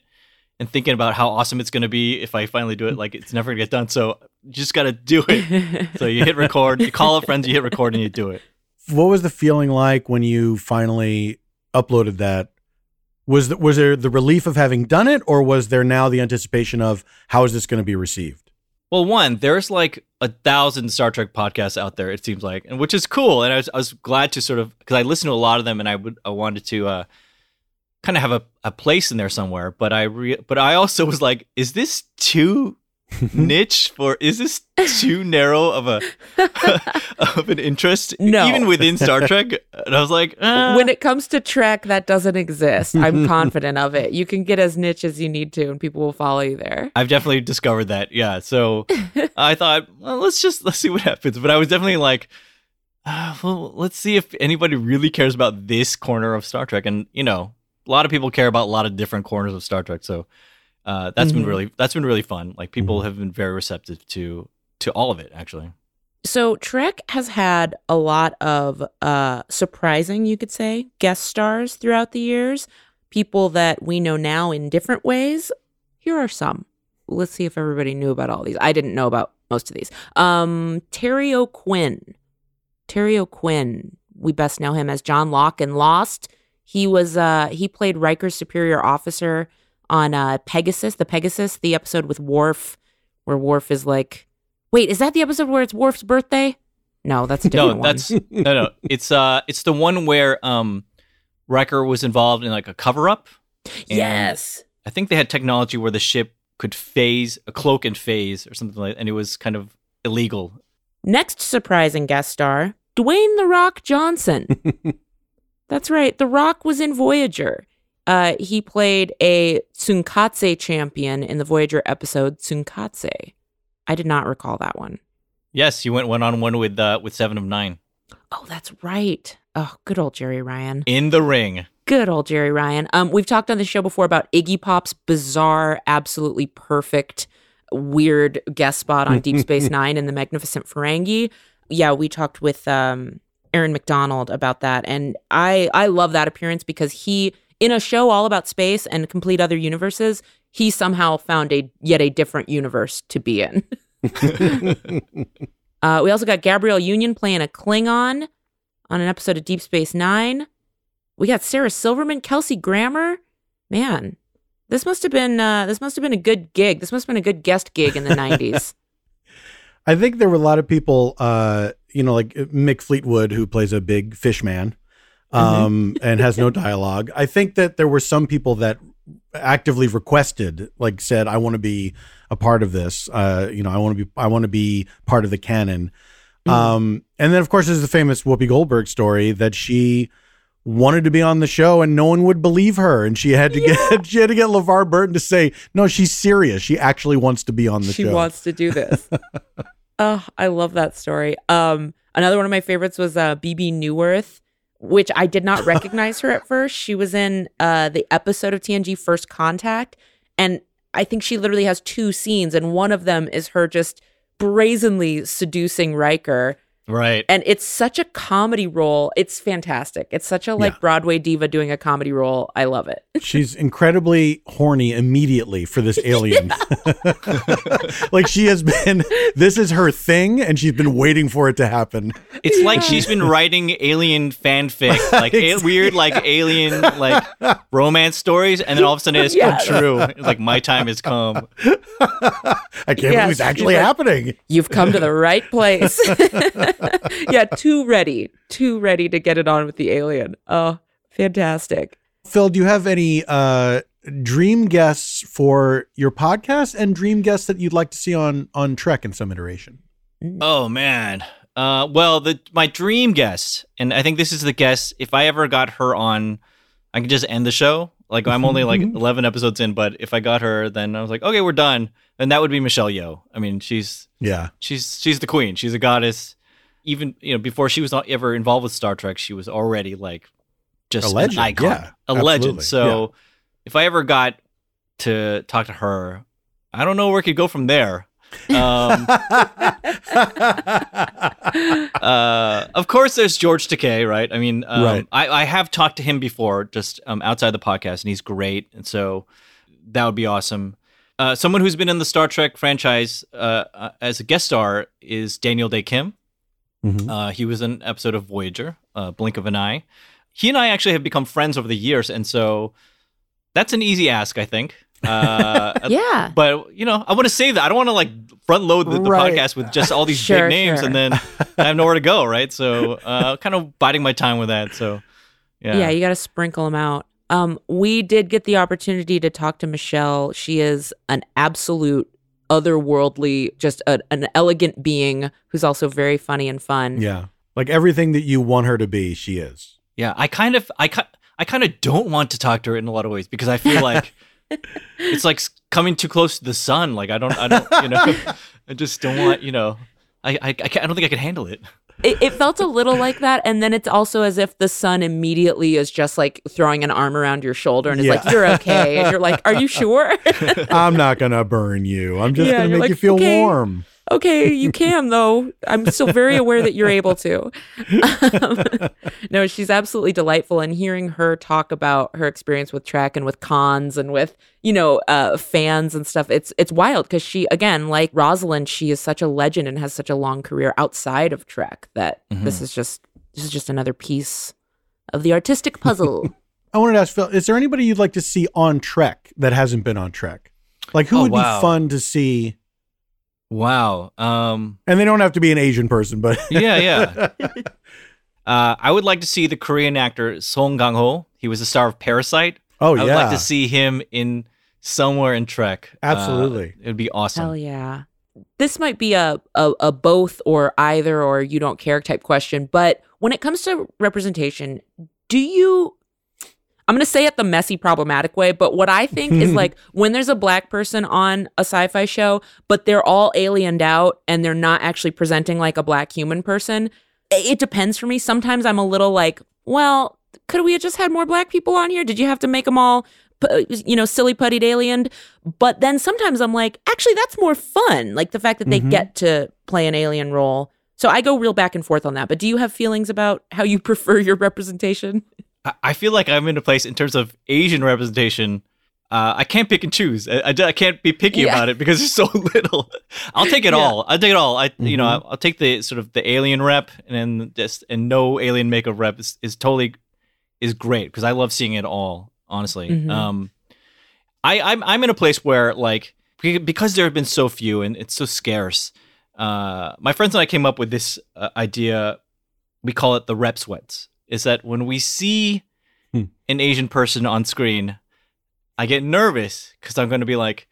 and thinking about how awesome it's gonna be if I finally do it, like it's never gonna get done. So you just gotta do it. so you hit record, you call up friends, you hit record, and you do it.
What was the feeling like when you finally uploaded that? Was th- was there the relief of having done it or was there now the anticipation of how is this going to be received?
Well, one, there's like a thousand Star Trek podcasts out there. It seems like, and which is cool. And I was, I was glad to sort of because I listened to a lot of them, and I would I wanted to uh, kind of have a, a place in there somewhere. But I re- but I also was like, is this too niche for? Is this too narrow of a of an interest?
No.
even within Star Trek. And I was like, uh,
when it comes to Trek, that doesn't exist. I'm confident of it. You can get as niche as you need to, and people will follow you there.
I've definitely discovered that. Yeah. So I thought, well, let's just let's see what happens. But I was definitely like, uh, well, let's see if anybody really cares about this corner of Star Trek. And you know, a lot of people care about a lot of different corners of Star Trek. So uh, that's been
Mhm.
really that's been really fun. Like people have been very receptive to to all of it. Actually,
So Trek has had a lot of uh surprising, you could say, guest stars throughout the years. People that we know now in different ways. Here are some. Let's see if everybody knew about all these. I didn't know about most of these. Um Terry O'Quinn. Terry O'Quinn. We best know him as John Locke in Lost. He was uh he played Riker's superior officer on uh Pegasus, the Pegasus, the episode with Worf, where Worf is like Wait, is that the episode where it's Worf's birthday? No, that's a different
no,
one.
no, no. It's uh, it's the one where um, Riker was involved in like a cover up.
Yes.
I think they had technology where the ship could phase a cloak and phase or something like, that, and it was kind of illegal.
Next surprising guest star, Dwayne The Rock Johnson. That's right. The Rock was in Voyager. Uh, he played a Tsunkatse champion in the Voyager episode Tsunkatse. I did not recall that one.
Yes, he went one on one with uh, with Seven of Nine
Oh, that's right. Oh, good old Jeri Ryan.
in the ring.
Good old Jeri Ryan. Um, we've talked on the show before about Iggy Pop's bizarre, absolutely perfect, weird guest spot on Deep Space Nine in The Magnificent Ferengi. Yeah, we talked with um, Aaron McDonald about that, and I I love that appearance because he in a show all about space and complete other universes, he somehow found a yet a different universe to be in. uh, we also got Gabrielle Union playing a Klingon on an episode of Deep Space Nine. We got Sarah Silverman, Kelsey Grammer. Man, this must have been uh, this must have been a good gig. This must have been a good guest gig in the '90s.
I think there were a lot of people, uh, you know, like Mick Fleetwood, who plays a big fish man um, and has no dialogue. I think that there were some people that actively requested, like said, I want to be a part of this. Uh, you know, I want to be, I want to be part of the canon. Um, and then of course there's the famous Whoopi Goldberg story that she wanted to be on the show and no one would believe her. And she had to get, she had to get LeVar Burton to say, no, she's serious. She actually wants to be on the
she
show.
She wants to do this. oh, I love that story. Um, another one of my favorites was uh, Bebe Neuwirth, which I did not recognize her at first. She was in uh, the episode of TNG First Contact, and I think she literally has two scenes, and one of them is her just brazenly seducing Riker.
Right.
And it's such a comedy role. It's fantastic. It's such a like
Yeah.
Broadway diva doing a comedy role. I love it.
She's incredibly horny immediately for this alien. like she has been, this is her thing, and she's been waiting for it to happen.
It's like she's been writing alien fanfic, like a- weird, like alien, like romance stories, and then all of a sudden it's
Yeah.
come true. It's like my time has come.
I can't
Yeah,
believe it's actually
like-
happening.
You've come to the right place. yeah, too ready, too ready to get it on with the alien. Oh, fantastic.
Phil, do you have any uh, dream guests for your podcast and dream guests that you'd like to see on on Trek in some iteration?
Oh man. Uh, well, the my dream guest, and I think this is the guest. If I ever got her on, I could just end the show. Like I'm only like 11 episodes in, but if I got her, then I was like, okay, we're done. And that would be Michelle Yeoh. I mean, she's
Yeah.
she's she's the queen. She's a goddess. Even you know before she was not ever involved with Star Trek, she was already like just
A legend,
an icon,
yeah,
a legend.
absolutely,
So if I ever got to talk to her, I don't know where it could go from there. Um, uh, of course, there's George Takei, right? I mean, um,
Right.
I, I have talked to him before, just um, outside the podcast, and he's great, and so that would be awesome. Uh, someone who's been in the Star Trek franchise uh, uh, as a guest star is Daniel Dae Kim.
Mhm.
Uh, he was in an episode of Voyager, uh, Blink of an Eye. He and I actually have become friends over the years, and so that's an easy ask, I think. Uh,
Yeah.
but you know, I want to save that. I don't want to like front load the, the
Right.
podcast with just all these
Sure,
big names,
sure.
and then I have nowhere to go, right? So, uh, kind of biding my time with that. So, yeah,
Yeah, you got to sprinkle them out. Um, we did get the opportunity to talk to Michelle. She is an absolute otherworldly, just a, an elegant being who's also very funny and fun.
Yeah. Like everything that you want her to be, she is.
yeah. I kind of, I, ki- I kind of don't want to talk to her in a lot of ways because I feel like it's like coming too close to the sun. Like I don't, I don't, you know, I just don't want, you know, I, I, I, can't, I don't think I can handle it.
It, it felt a little like that, and then it's also as if the sun immediately is just like throwing an arm around your shoulder and is like, "You're okay," and you're like, "Are you sure?"
I'm not gonna burn you. I'm just
Yeah,
gonna
you're
make you feel
okay.
warm.
Okay, you can though. I'm still very aware that you're able to. Um, no, she's absolutely delightful, and hearing her talk about her experience with Trek and with cons and with you know uh, fans and stuff, it's it's wild because she again, like Rosalind, she is such a legend and has such a long career outside of Trek that this is just this is just another piece of the artistic puzzle.
I wanted to ask Phil, is there anybody you'd like to see on Trek that hasn't been on Trek? Like who
Oh,
would
wow.
be fun to see?
Wow. Um,
And they don't have to be an Asian person, but
yeah, yeah. Uh, I would like to see the Korean actor Song Kang Ho. He was the star of Parasite.
Oh,
I would like to see him in somewhere in Trek. Uh,
Absolutely.
it would be awesome.
Hell yeah. This might be a, a a both or either or you don't care type question, but when it comes to representation, do you I'm going to say it the messy problematic way, but what I think is like when there's a black person on a sci-fi show, but they're all aliened out and they're not actually presenting like a black human person, it depends for me. Sometimes I'm a little like, well, could we have just had more black people on here? Did you have to make them all, you know, silly puttied aliened? But then sometimes I'm like, actually, that's more fun. Like the fact that they
Mhm.
get to play an alien role. So I go real back and forth on that. But do you have feelings about how you prefer your representation?
I- feel like I'm in a place in terms of Asian representation. Uh, I can't pick and choose. I, I, I can't be picky
Yeah.
about it because there's so little. I'll take it
Yeah.
all. I'll take it all. I, you know. I'll, I'll take the sort of the alien rep and then just and no alien makeup rep is, is totally is great because I love seeing it all. Honestly,
Mhm.
um, I I'm I'm in a place where like because there have been so few and it's so scarce. Uh, my friends and I came up with this uh, idea. We call it the rep sweats. Is that when we see
Hmm.
an Asian person on screen, I get nervous because I'm going to be like,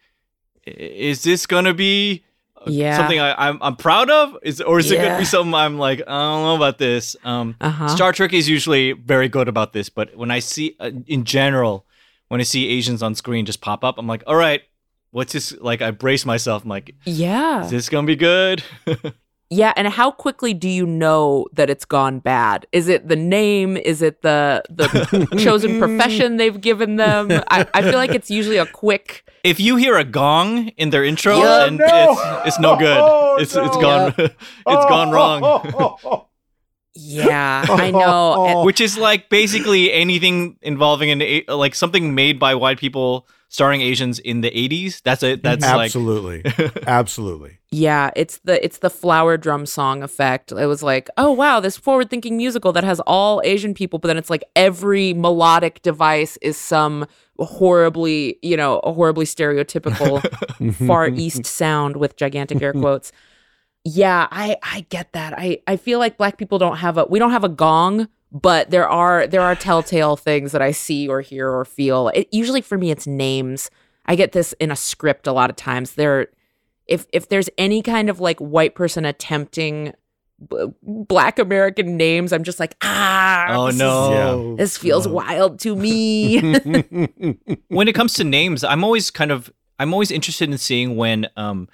is this going to be uh,
Yeah.
something I, I'm I'm proud of? Is or is it going to be something I'm like I don't know about this? Um,
Uh-huh.
Star Trek is usually very good about this, but when I see uh, in general, when I see Asians on screen just pop up, I'm like, all right, what's this? Like I brace myself. I'm like,
Yeah.
is this gonna be good?
Yeah, and how quickly do you know that it's gone bad? Is it the name? Is it the the chosen profession they've given them? I, I feel like it's usually a quick.
if you hear a gong in their intro,
Yeah,
then oh,
no.
it's it's no good.
Oh,
it's it's
no.
gone it's gone oh. wrong.
Yeah, I know. Oh. And-
Which is like basically anything involving an like something made by white people starring Asians in the 80s. That's it. That's like
absolutely, absolutely.
Yeah, it's the it's the flower drum song effect. It was like, oh wow, this forward thinking musical that has all Asian people, but then it's like every melodic device is some horribly, you know, a horribly stereotypical far east sound with gigantic air quotes. Yeah, I I get that. I I feel like black people don't have a we don't have a gong, but there are there are telltale things that I see or hear or feel. It, usually for me it's names. I get this in a script a lot of times. There if if there's any kind of like white person attempting b- black American names, I'm just like, ah,
Oh
this is-
no.
this feels wild to me.
when it comes to names, I'm always kind of I'm always interested in seeing when um,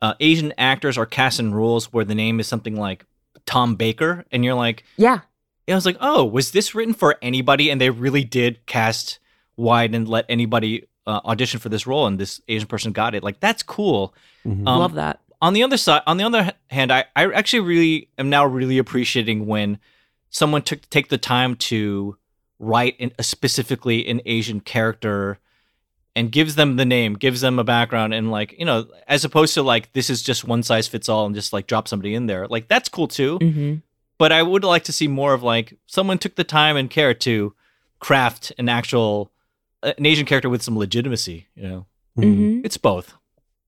uh, Asian actors are cast in roles where the name is something like Tom Baker, and you're like,
yeah,
I was like, oh, was this written for anybody? And they really did cast wide and let anybody uh, audition for this role, and this Asian person got it. Like that's cool.
Mhm.
Um,
love that.
on the other side, on the other hand, I, I actually really am now really appreciating when someone took take the time to write in, specifically an Asian character and gives them the name, gives them a background, and like you know, as opposed to like this is just one size fits all and just like drop somebody in there. Like that's cool too.
hmm
But I would like to see more of like someone took the time and care to craft an actual an Asian character with some legitimacy. You know,
hmm
it's both.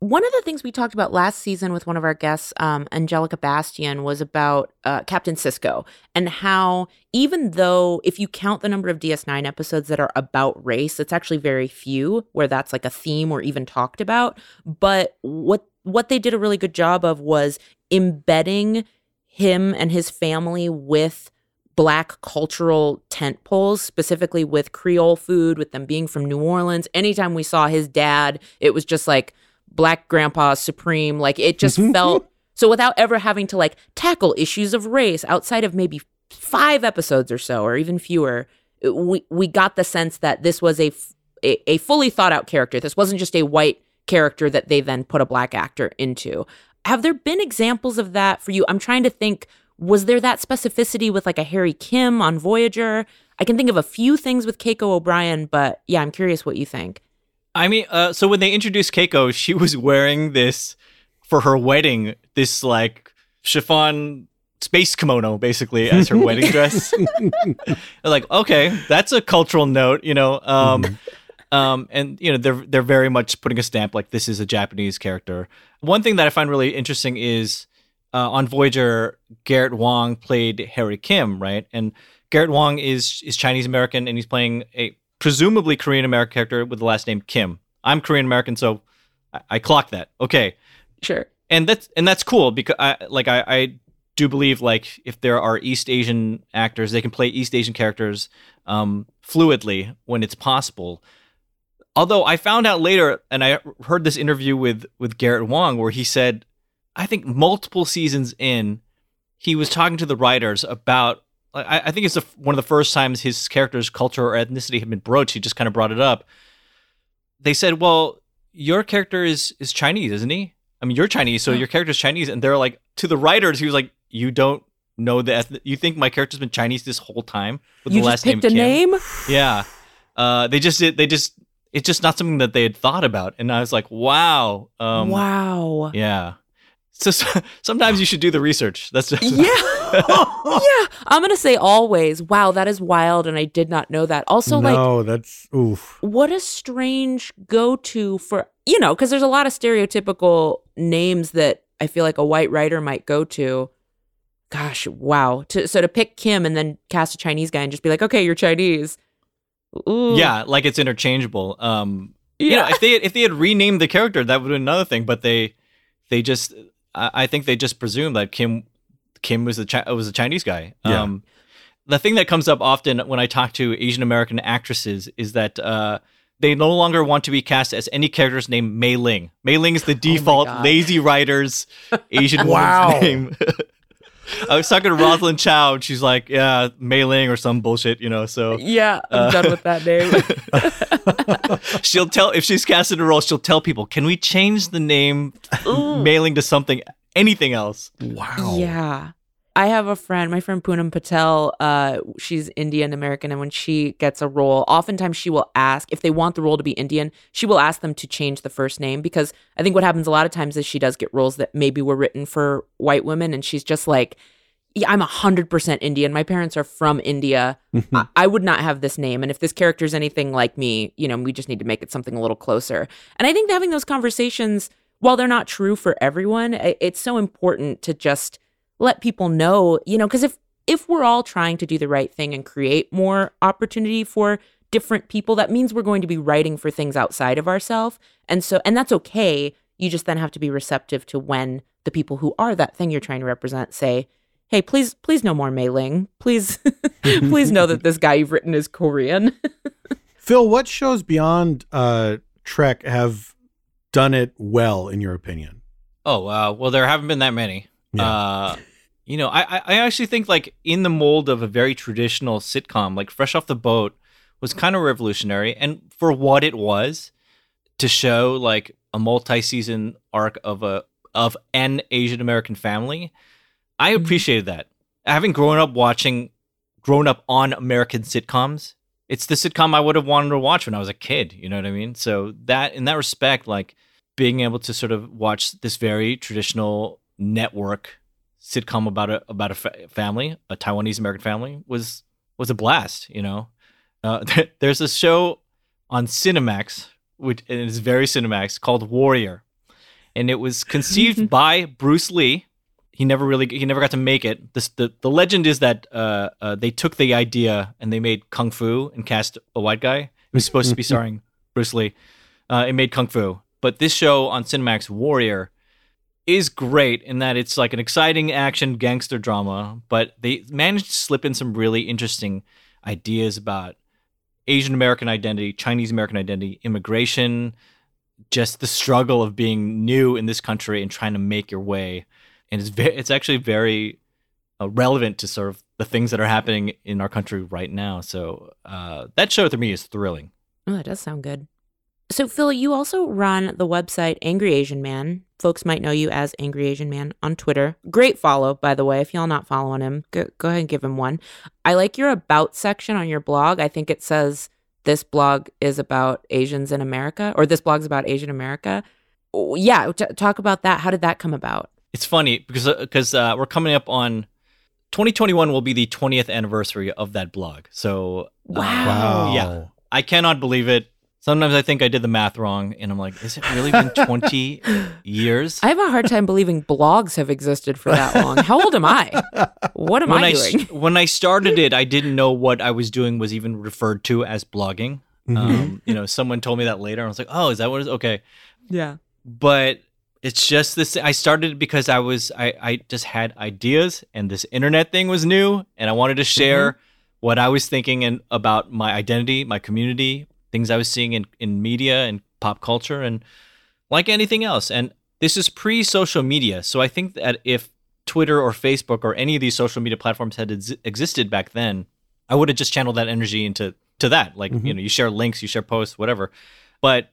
One of the things we talked about last season with one of our guests, um, Angelica Bastian, was about uh, Captain Sisko and how, even though if you count the number of DS9 episodes that are about race, it's actually very few where that's like a theme or even talked about. But what what they did a really good job of was embedding him and his family with black cultural tent poles, specifically with Creole food, with them being from New Orleans. Anytime we saw his dad, it was just like black grandpa supreme. Like it just felt so without ever having to like tackle issues of race outside of maybe five episodes or so, or even fewer. We we got the sense that this was a f- a, a fully thought out character. This wasn't just a white character that they then put a black actor into. Have there been examples of that for you? I'm trying to think. Was there that specificity with like a Harry Kim on Voyager? I can think of a few things with Keiko O'Brien, but yeah, I'm curious what you think.
I mean, uh, so when they introduced Keiko, she was wearing this for her wedding, this like chiffon space kimono, basically, as her wedding dress. like, okay, that's a cultural note, you know. Um, um, and you know, they're they're very much putting a stamp like this is a Japanese character. One thing that I find really interesting is uh, on Voyager, Garrett Wang played Harry Kim, right? And Garrett Wang is is Chinese American, and he's playing a presumably Korean American character with the last name Kim. I'm Korean American, so I, I clock that. Okay,
Sure.
and that's and that's cool because I like I, I do believe like if there are East Asian actors, they can play East Asian characters um, fluidly when it's possible. Although I found out later, and I heard this interview with with Garrett Wang where he said, I think multiple seasons in, he was talking to the writers about I, I think it's the, one of the first times his character's culture or ethnicity had been broached. He just kind of brought it up. They said, "Well, your character is is Chinese, isn't he? I mean, you're Chinese, so your character's Chinese." And they're like, to the writers, he was like, "You don't know the ethnic. You think my character's been Chinese this whole time with
You
the last
a
name?"
name?
Kim?" Yeah. Uh, they just did. They just. It's just not something that they had thought about, and I was like, "Wow, um,
wow,
yeah." So, so sometimes you should do the research. That's just,
yeah, yeah. I'm gonna say always. Wow, that is wild, and I did not know that. Also, like,
no, that's oof.
what a strange go-to for you know, because there's a lot of stereotypical names that I feel like a white writer might go to. Gosh, wow. To, so to pick Kim and then cast a Chinese guy and just be like, okay, you're Chinese. Ooh.
Yeah, like it's interchangeable. Um, you know,
Yeah.
if they if they had renamed the character, that would be another thing. But they they just I, I think they just presume that Kim Kim was the Chi- was a Chinese guy.
Yeah.
Um, the thing that comes up often when I talk to Asian American actresses is that uh, they no longer want to be cast as any characters named Mei Ling. Mei Ling is the default
God.
lazy writer's Asian
Wow.
woman's name. I was talking to Rosalind Chao, and she's like, "Yeah, Mei Ling or some bullshit," you know. So
Yeah, I'm
Uh,
done with that name.
she'll tell if she's casted a role, she'll tell people, "Can we change the name Mei Ling to something anything else?"
Wow.
Yeah. I have a friend, my friend Poonam Patel. Uh, she's Indian American, and when she gets a role, oftentimes she will ask if they want the role to be Indian. She will ask them to change the first name because I think what happens a lot of times is she does get roles that maybe were written for white women, and she's just like, yeah, "I'm hundred percent Indian. My parents are from India. I-, I would not have this name, and if this character is anything like me, you know, we just need to make it something a little closer." And I think having those conversations, while they're not true for everyone, it's so important to just let people know, you know, because if if we're all trying to do the right thing and create more opportunity for different people, that means we're going to be writing for things outside of ourselves. And so and that's okay. You just then have to be receptive to when the people who are that thing you're trying to represent say, Hey, please, please no more Mei Ling. Please please know that this guy you've written is Korean.
Phil, what shows beyond uh, Trek have done it well, in your opinion?
Oh, uh, well, there haven't been that many.
Yeah.
Uh, you know, I, I I actually think like in the mold of a very traditional sitcom, like Fresh Off the Boat was kind of revolutionary, and for what it was, to show like a multi-season arc of a of an Asian American family, I appreciated that. Having grown up watching, grown up on American sitcoms, it's the sitcom I would have wanted to watch when I was a kid. You know what I mean? So that in that respect, like being able to sort of watch this very traditional network sitcom about a about a fa- family, a Taiwanese American family, was was a blast. You know, uh, there's a show on Cinemax, which and it's very Cinemax called Warrior, and it was conceived by Bruce Lee. He never really he never got to make it. This the the legend is that uh, uh, they took the idea and they made kung fu and cast a white guy. It was supposed to be starring Bruce Lee. Uh, it made kung fu, but this show on Cinemax Warrior is great in that it's like an exciting action gangster drama, but they managed to slip in some really interesting ideas about Asian American identity, Chinese American identity, immigration, just the struggle of being new in this country and trying to make your way. And it's ve- it's actually very uh, relevant to sort of the things that are happening in our country right now. So uh, that show to me is thrilling.
Oh, that does sound good. So, Phil, you also run the website Angry Asian Man. Folks might know you as Angry Asian Man on Twitter. Great follow, by the way. If y'all not following him, go, go ahead and give him one. I like your About section on your blog. I think it says this blog is about Asians in America, or this blog's about Asian America. Oh, Yeah, t- talk about that. How did that come about?
It's funny because because uh, we're coming up on 2021 will be the 20th anniversary of that blog. So uh,
Wow.
yeah, I cannot believe it. Sometimes I think I did the math wrong, and I'm like, is it really been 20 years?
I have a hard time believing blogs have existed for that long. How old am I? What am
when
I
I s-
doing?
when I started it, I didn't know what I was doing was even referred to as blogging.
Mm-hmm.
Um, you know, someone told me that later. I was like, oh, is that what it is? Okay.
Yeah.
but it's just this i started it because i was i i just had ideas and this internet thing was new and i wanted to share what i was thinking and about my identity my community things i was seeing in in media and pop culture and like anything else and this is pre social media so i think that if Twitter or Facebook or any of these social media platforms had ex- existed back then, I would have just channeled that energy into to that. Like,
Mm-hmm.
you know, you share links, you share posts, whatever. But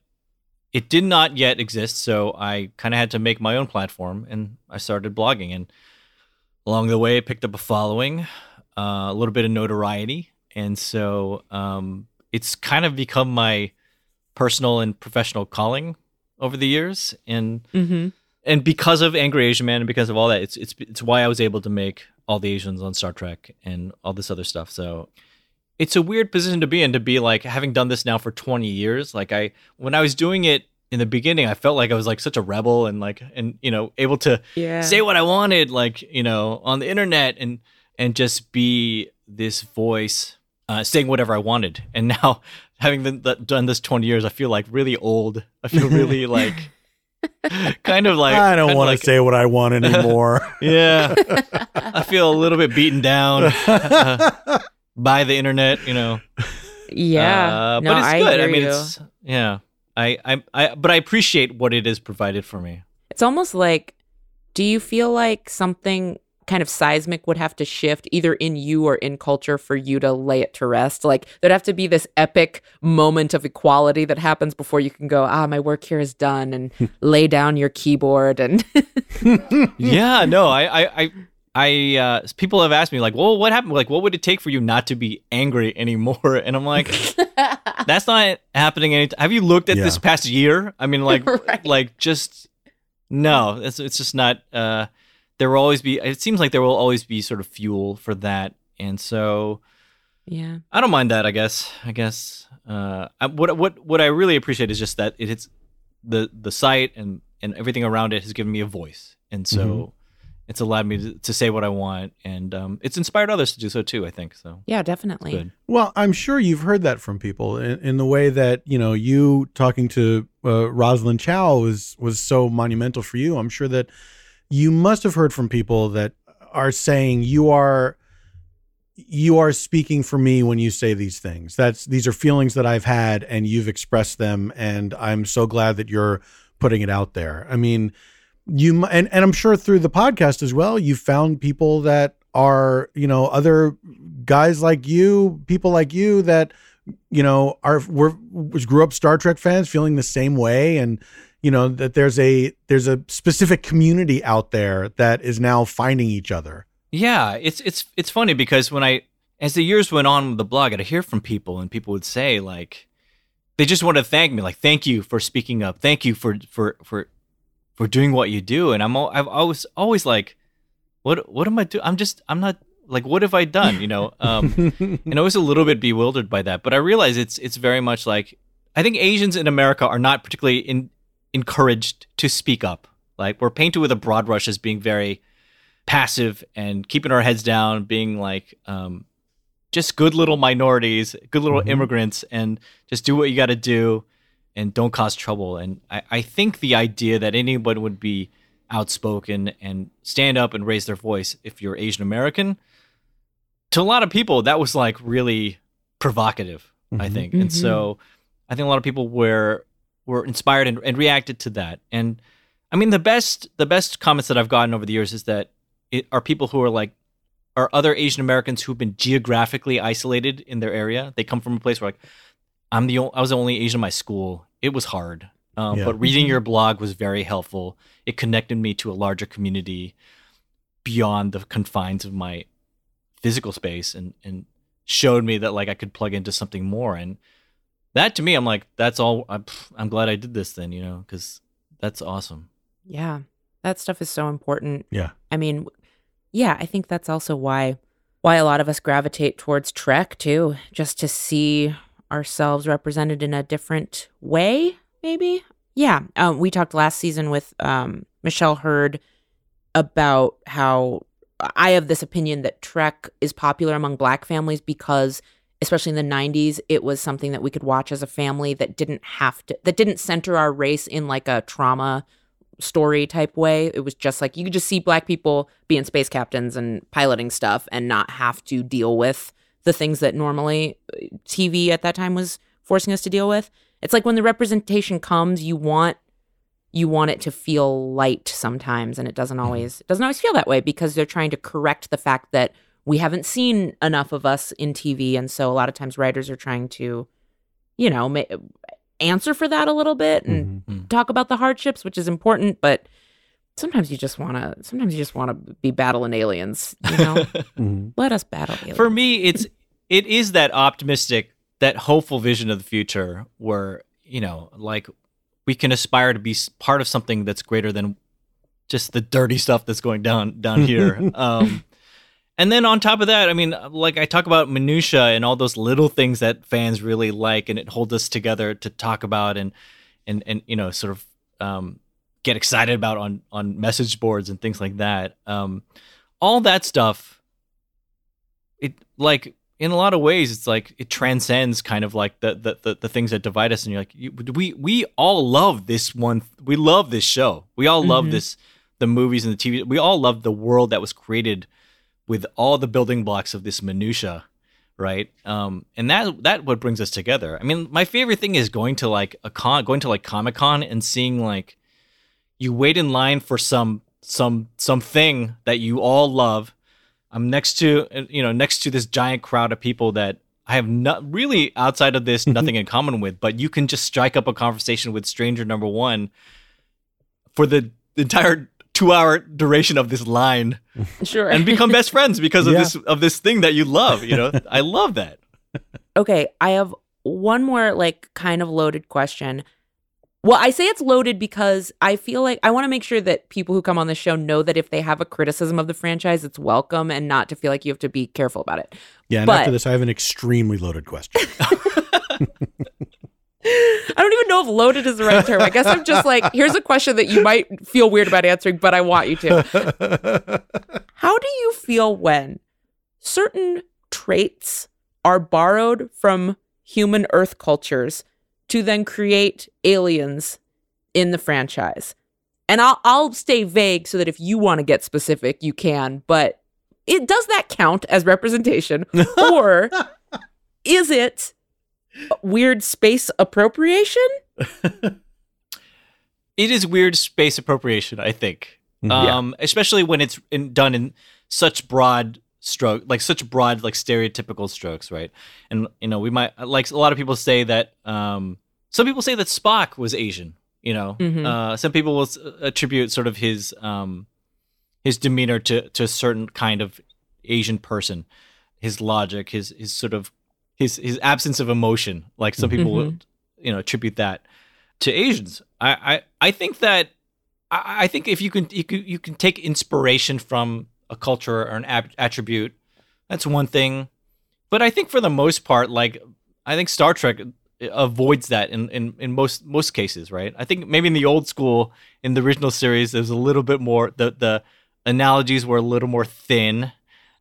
it did not yet exist, so I kind of had to make my own platform and I started blogging and along the way I picked up a following, uh, a little bit of notoriety, and so um, it's kind of become my personal and professional calling over the years and
Mm-hmm.
and because of Angry Asian Man and because of all that, it's it's it's why I was able to make all the Asians on Star Trek and all this other stuff. So it's a weird position to be in to be like having done this now for 20 years. Like I when I was doing it in the beginning, I felt like I was like such a rebel and like and you know able to
Yeah.
say what I wanted, like you know on the internet and and just be this voice uh, saying whatever I wanted. And now having been, th- done this 20 years, I feel like really old. I feel really like kind of like
I don't want
like-
to say what I want anymore.
yeah, I feel a little bit beaten down uh, by the internet, you know.
Yeah.
Uh,
no,
but it's
I
good. I mean,
you.
it's yeah. I, I, I, but I appreciate what it has provided for me.
It's almost like, do you feel like something kind of seismic would have to shift either in you or in culture for you to lay it to rest? Like there'd have to be this epic moment of equality that happens before you can go, ah, my work here is done and lay down your keyboard and
yeah, no, I, I, I, I uh, people have asked me like, well, what happened? Like, what would it take for you not to be angry anymore? And I'm like, that's not happening. Any have you looked at this past year? I mean, like, like just no, it's it's just not. Uh, there will always be. It seems like there will always be sort of fuel for that, and so
yeah.
I don't mind that. I guess. I guess. Uh, I, what what what I really appreciate is just that it, it's the the site and and everything around it has given me a voice, and so
Mhm.
it's allowed me to, to say what I want, and um, it's inspired others to do so too. I think so.
Yeah, definitely.
Good.
Well, I'm sure you've heard that from people in, in the way that you know you talking to uh, Rosalind Chao was was so monumental for you. I'm sure that you must have heard from people that are saying you are you are speaking for me when you say these things. That's these are feelings that I've had and you've expressed them and I'm so glad that you're putting it out there. I mean, you and and I'm sure through the podcast as well, you've found people that are, you know, other guys like you, people like you that you know are were grew up Star Trek fans feeling the same way and you know that there's a there's a specific community out there that is now finding each other.
Yeah, it's it's it's funny because when I as the years went on with the blog, I'd hear from people and people would say like they just want to thank me, like thank you for speaking up, thank you for for for for doing what you do, and I'm I've always always like what what am I doing? I'm just I'm not like what have I done? You know, um, and I was a little bit bewildered by that, but I realize it's it's very much like I think Asians in America are not particularly in, encouraged to speak up. Like we're painted with a broad brush as being very passive and keeping our heads down, being like um, just good little minorities, good little immigrants, and just do what you got to do and don't cause trouble. And I, I think the idea that anyone would be outspoken and stand up and raise their voice if you're Asian American, to a lot of people, that was like really provocative, I
Mhm.
think. And
Mhm.
so I think a lot of people were were inspired and, and reacted to that. And I mean the best the best comments that I've gotten over the years is that it are people who are like are other Asian Americans who've been geographically isolated in their area. They come from a place where like I'm the o- I was the only Asian in my school. It was hard. Um,
Yeah.
But reading your blog was very helpful. It connected me to a larger community beyond the confines of my physical space and and showed me that like I could plug into something more and that to me I'm like that's all I'm, I'm glad I did this then you know because that's awesome
Yeah. That stuff is so important.
Yeah.
I mean, yeah, I think that's also why why a lot of us gravitate towards Trek too, just to see ourselves represented in a different way, maybe. Yeah. Um, we talked last season with um, Michelle Hurd about how I have this opinion that Trek is popular among black families because especially in the 90s it was something that we could watch as a family that didn't have to that didn't center our race in like a trauma story type way. It was just like you could just see black people being space captains and piloting stuff and not have to deal with the things that normally uh, TV at that time was forcing us to deal with. It's like when the representation comes, you want you want it to feel light sometimes and it doesn't always it doesn't always feel that way because they're trying to correct the fact that we haven't seen enough of us in TV and so a lot of times writers are trying to you know ma- answer for that a little bit and mm-hmm. Mm-hmm. talk about the hardships which is important but sometimes you just want to sometimes you just want to be battling aliens you know? Mm-hmm. Let us battle aliens.
For me, it's it is that optimistic, that hopeful vision of the future where you know, like we can aspire to be part of something that's greater than just the dirty stuff that's going down down here. um, and then on top of that, I mean, like I talk about minutia and all those little things that fans really like, and it holds us together to talk about and and and you know, sort of um, get excited about on on message boards and things like that. Um, all that stuff it like in a lot of ways it's like it transcends kind of like the the the, the things that divide us and you're like you, we we all love this one we love this show we all love
Mhm.
this the movies and the tv we all love the world that was created with all the building blocks of this minutia right? Um and that that what brings us together. I mean my favorite thing is going to like a con going to like comic-con and seeing like you wait in line for some some something that you all love. I'm next to you know next to this giant crowd of people that i have not really outside of this nothing in common with but you can just strike up a conversation with stranger number one for the entire two hour duration of this line
sure
and become best friends because of
Yeah.
this of this thing that you love you know i love that
Okay, I have one more like kind of loaded question. Well, I say it's loaded because I feel like I want to make sure that people who come on the show know that if they have a criticism of the franchise, it's welcome and not to feel like you have to be careful about it.
Yeah, and
but
after this, I have an extremely loaded question.
I don't even know if loaded is the right term. I guess I'm just like, here's a question that you might feel weird about answering, but I want you to. How do you feel when certain traits are borrowed from human earth cultures to then create aliens in the franchise? And I'll I'll stay vague so that if you want to get specific, you can, but it does that count as representation or is it weird space appropriation?
it is weird space appropriation i think
Mhm. Yeah.
um especially when it's in, done in such broad stroke like such broad like stereotypical strokes right and you know we might like a lot of people say that um some people say that spock was asian you know
Mhm.
uh some people will s- attribute sort of his um his demeanor to to a certain kind of asian person his logic his his sort of his his absence of emotion like some people will
Mhm.
you know attribute that to Asians. I I, I think that I, I think if you can you can you can take inspiration from a culture or an ab- attribute, that's one thing. But I think for the most part, like I think Star Trek avoids that in, in, in most most cases, right? I think maybe in the old school, in the original series, there's a little bit more the the analogies were a little more thin.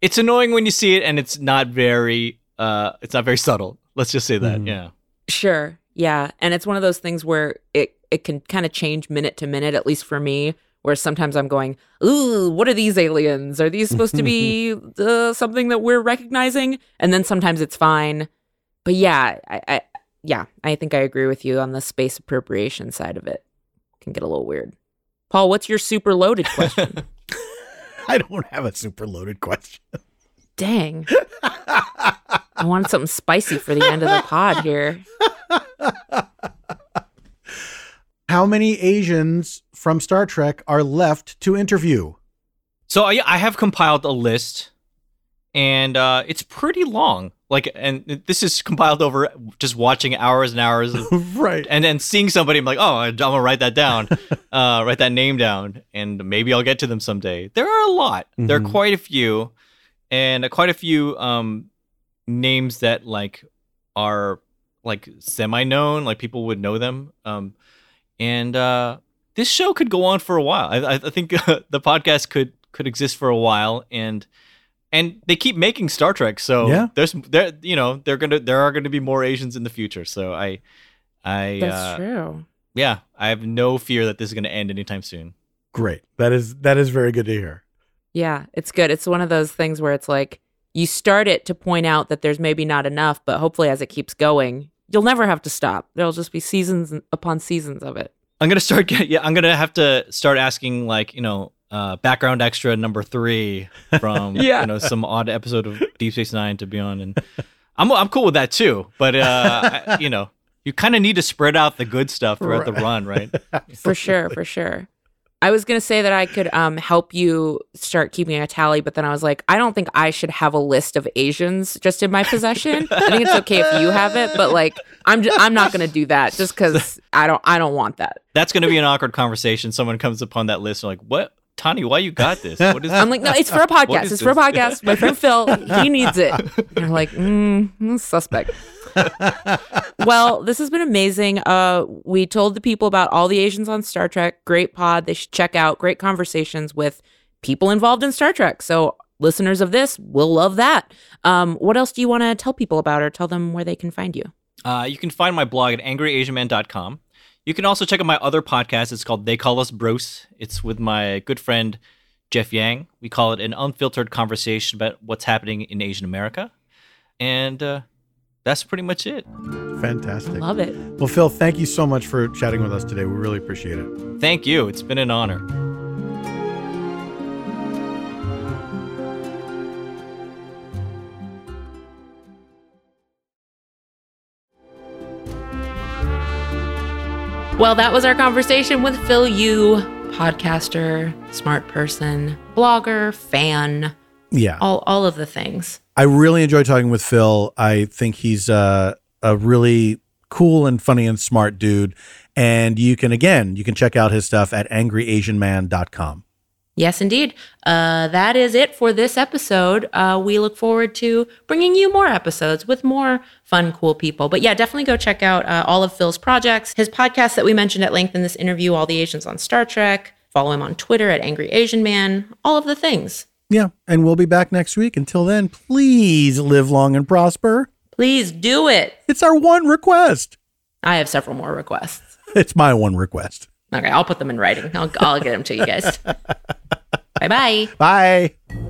It's annoying when you see it, and it's not very uh it's not very subtle. Let's just say that, yeah.
Sure. Yeah. And it's one of those things where it, it can kind of change minute to minute, at least for me, where sometimes I'm going, ooh, what are these aliens? Are these supposed to be uh, something that we're recognizing? And then sometimes it's fine. But yeah, I, I yeah, I think I agree with you on the space appropriation side of it. Can get a little weird. Paul, what's your super loaded question?
I don't have a super loaded question.
Dang. I wanted something spicy for the end of the pod here.
How many Asians from Star Trek are left to interview?
So I, I have compiled a list, and uh, it's pretty long. Like, and this is compiled over just watching hours and hours, of,
right?
And then seeing somebody, I'm like, oh, I'm gonna write that down, uh, write that name down, and maybe I'll get to them someday. There are a lot. There are
Mhm.
quite a few, and quite a few um, names that like are like semi-known, like people would know them. Um, and uh, this show could go on for a while. I, I, I think the podcast could could exist for a while, and and they keep making Star Trek, so
Yeah.
there's there you know they're gonna there are gonna be more Asians in the future. So I I
That's
uh,
true.
Yeah, I have no fear that this is gonna end anytime soon.
Great. That is that is very good to hear.
Yeah, it's good. It's one of those things where it's like you start it to point out that there's maybe not enough, but hopefully as it keeps going, you'll never have to stop. There'll just be seasons upon seasons of it.
I'm gonna start get yeah. I'm gonna have to start asking like you know uh, background extra number three from
Yeah.
you know some odd episode of Deep Space Nine to be on, and I'm I'm cool with that too. But uh, I, you know, you kind of need to spread out the good stuff throughout the run, right?
for sure, for sure. I was gonna say that I could um, help you start keeping a tally, but then I was like, I don't think I should have a list of Asians just in my possession. I think it's okay if you have it, but like, I'm just, I'm not gonna do that just because I don't I don't want that.
That's gonna be an awkward conversation. Someone comes upon that list and like, what? Tawny, why you got this? What is
I'm like, no, it's for a podcast. It's for a podcast. My friend Phil, he needs it. And they're like, mm, suspect. well, this has been amazing. Uh, we told the people about all the Asians on Star Trek. Great pod. They should check out. Great conversations with people involved in Star Trek. So listeners of this will love that. Um, what else do you want to tell people about, or tell them where they can find you?
Uh, you can find my blog at angryasianman.com. You can also check out my other podcast. It's called They Call Us Bruce. It's with my good friend Jeff Yang. We call it an unfiltered conversation about what's happening in Asian America. And uh, that's pretty much it.
Fantastic.
Love it.
Well, Phil, thank you so much for chatting with us today. We really appreciate it.
Thank you. It's been an honor.
Well, that was our conversation with Phil Yu, podcaster, smart person, blogger, fan,
Yeah.
all all of the things.
I really enjoy talking with Phil. I think he's uh, a really cool and funny and smart dude. And you can, again, you can check out his stuff at angryasianman.com.
Yes, indeed. Uh, that is it for this episode. Uh, we look forward to bringing you more episodes with more fun, cool people. But yeah, definitely go check out uh, all of Phil's projects, his podcast that we mentioned at length in this interview, All the Asians on Star Trek. Follow him on Twitter at Angry Asian Man, all of the things.
Yeah. And we'll be back next week. Until then, please live long and prosper.
Please do it.
It's our one request.
I have several more requests.
It's my one request.
Okay, I'll put them in writing. I'll, I'll get them to you guys. bye bye.
Bye.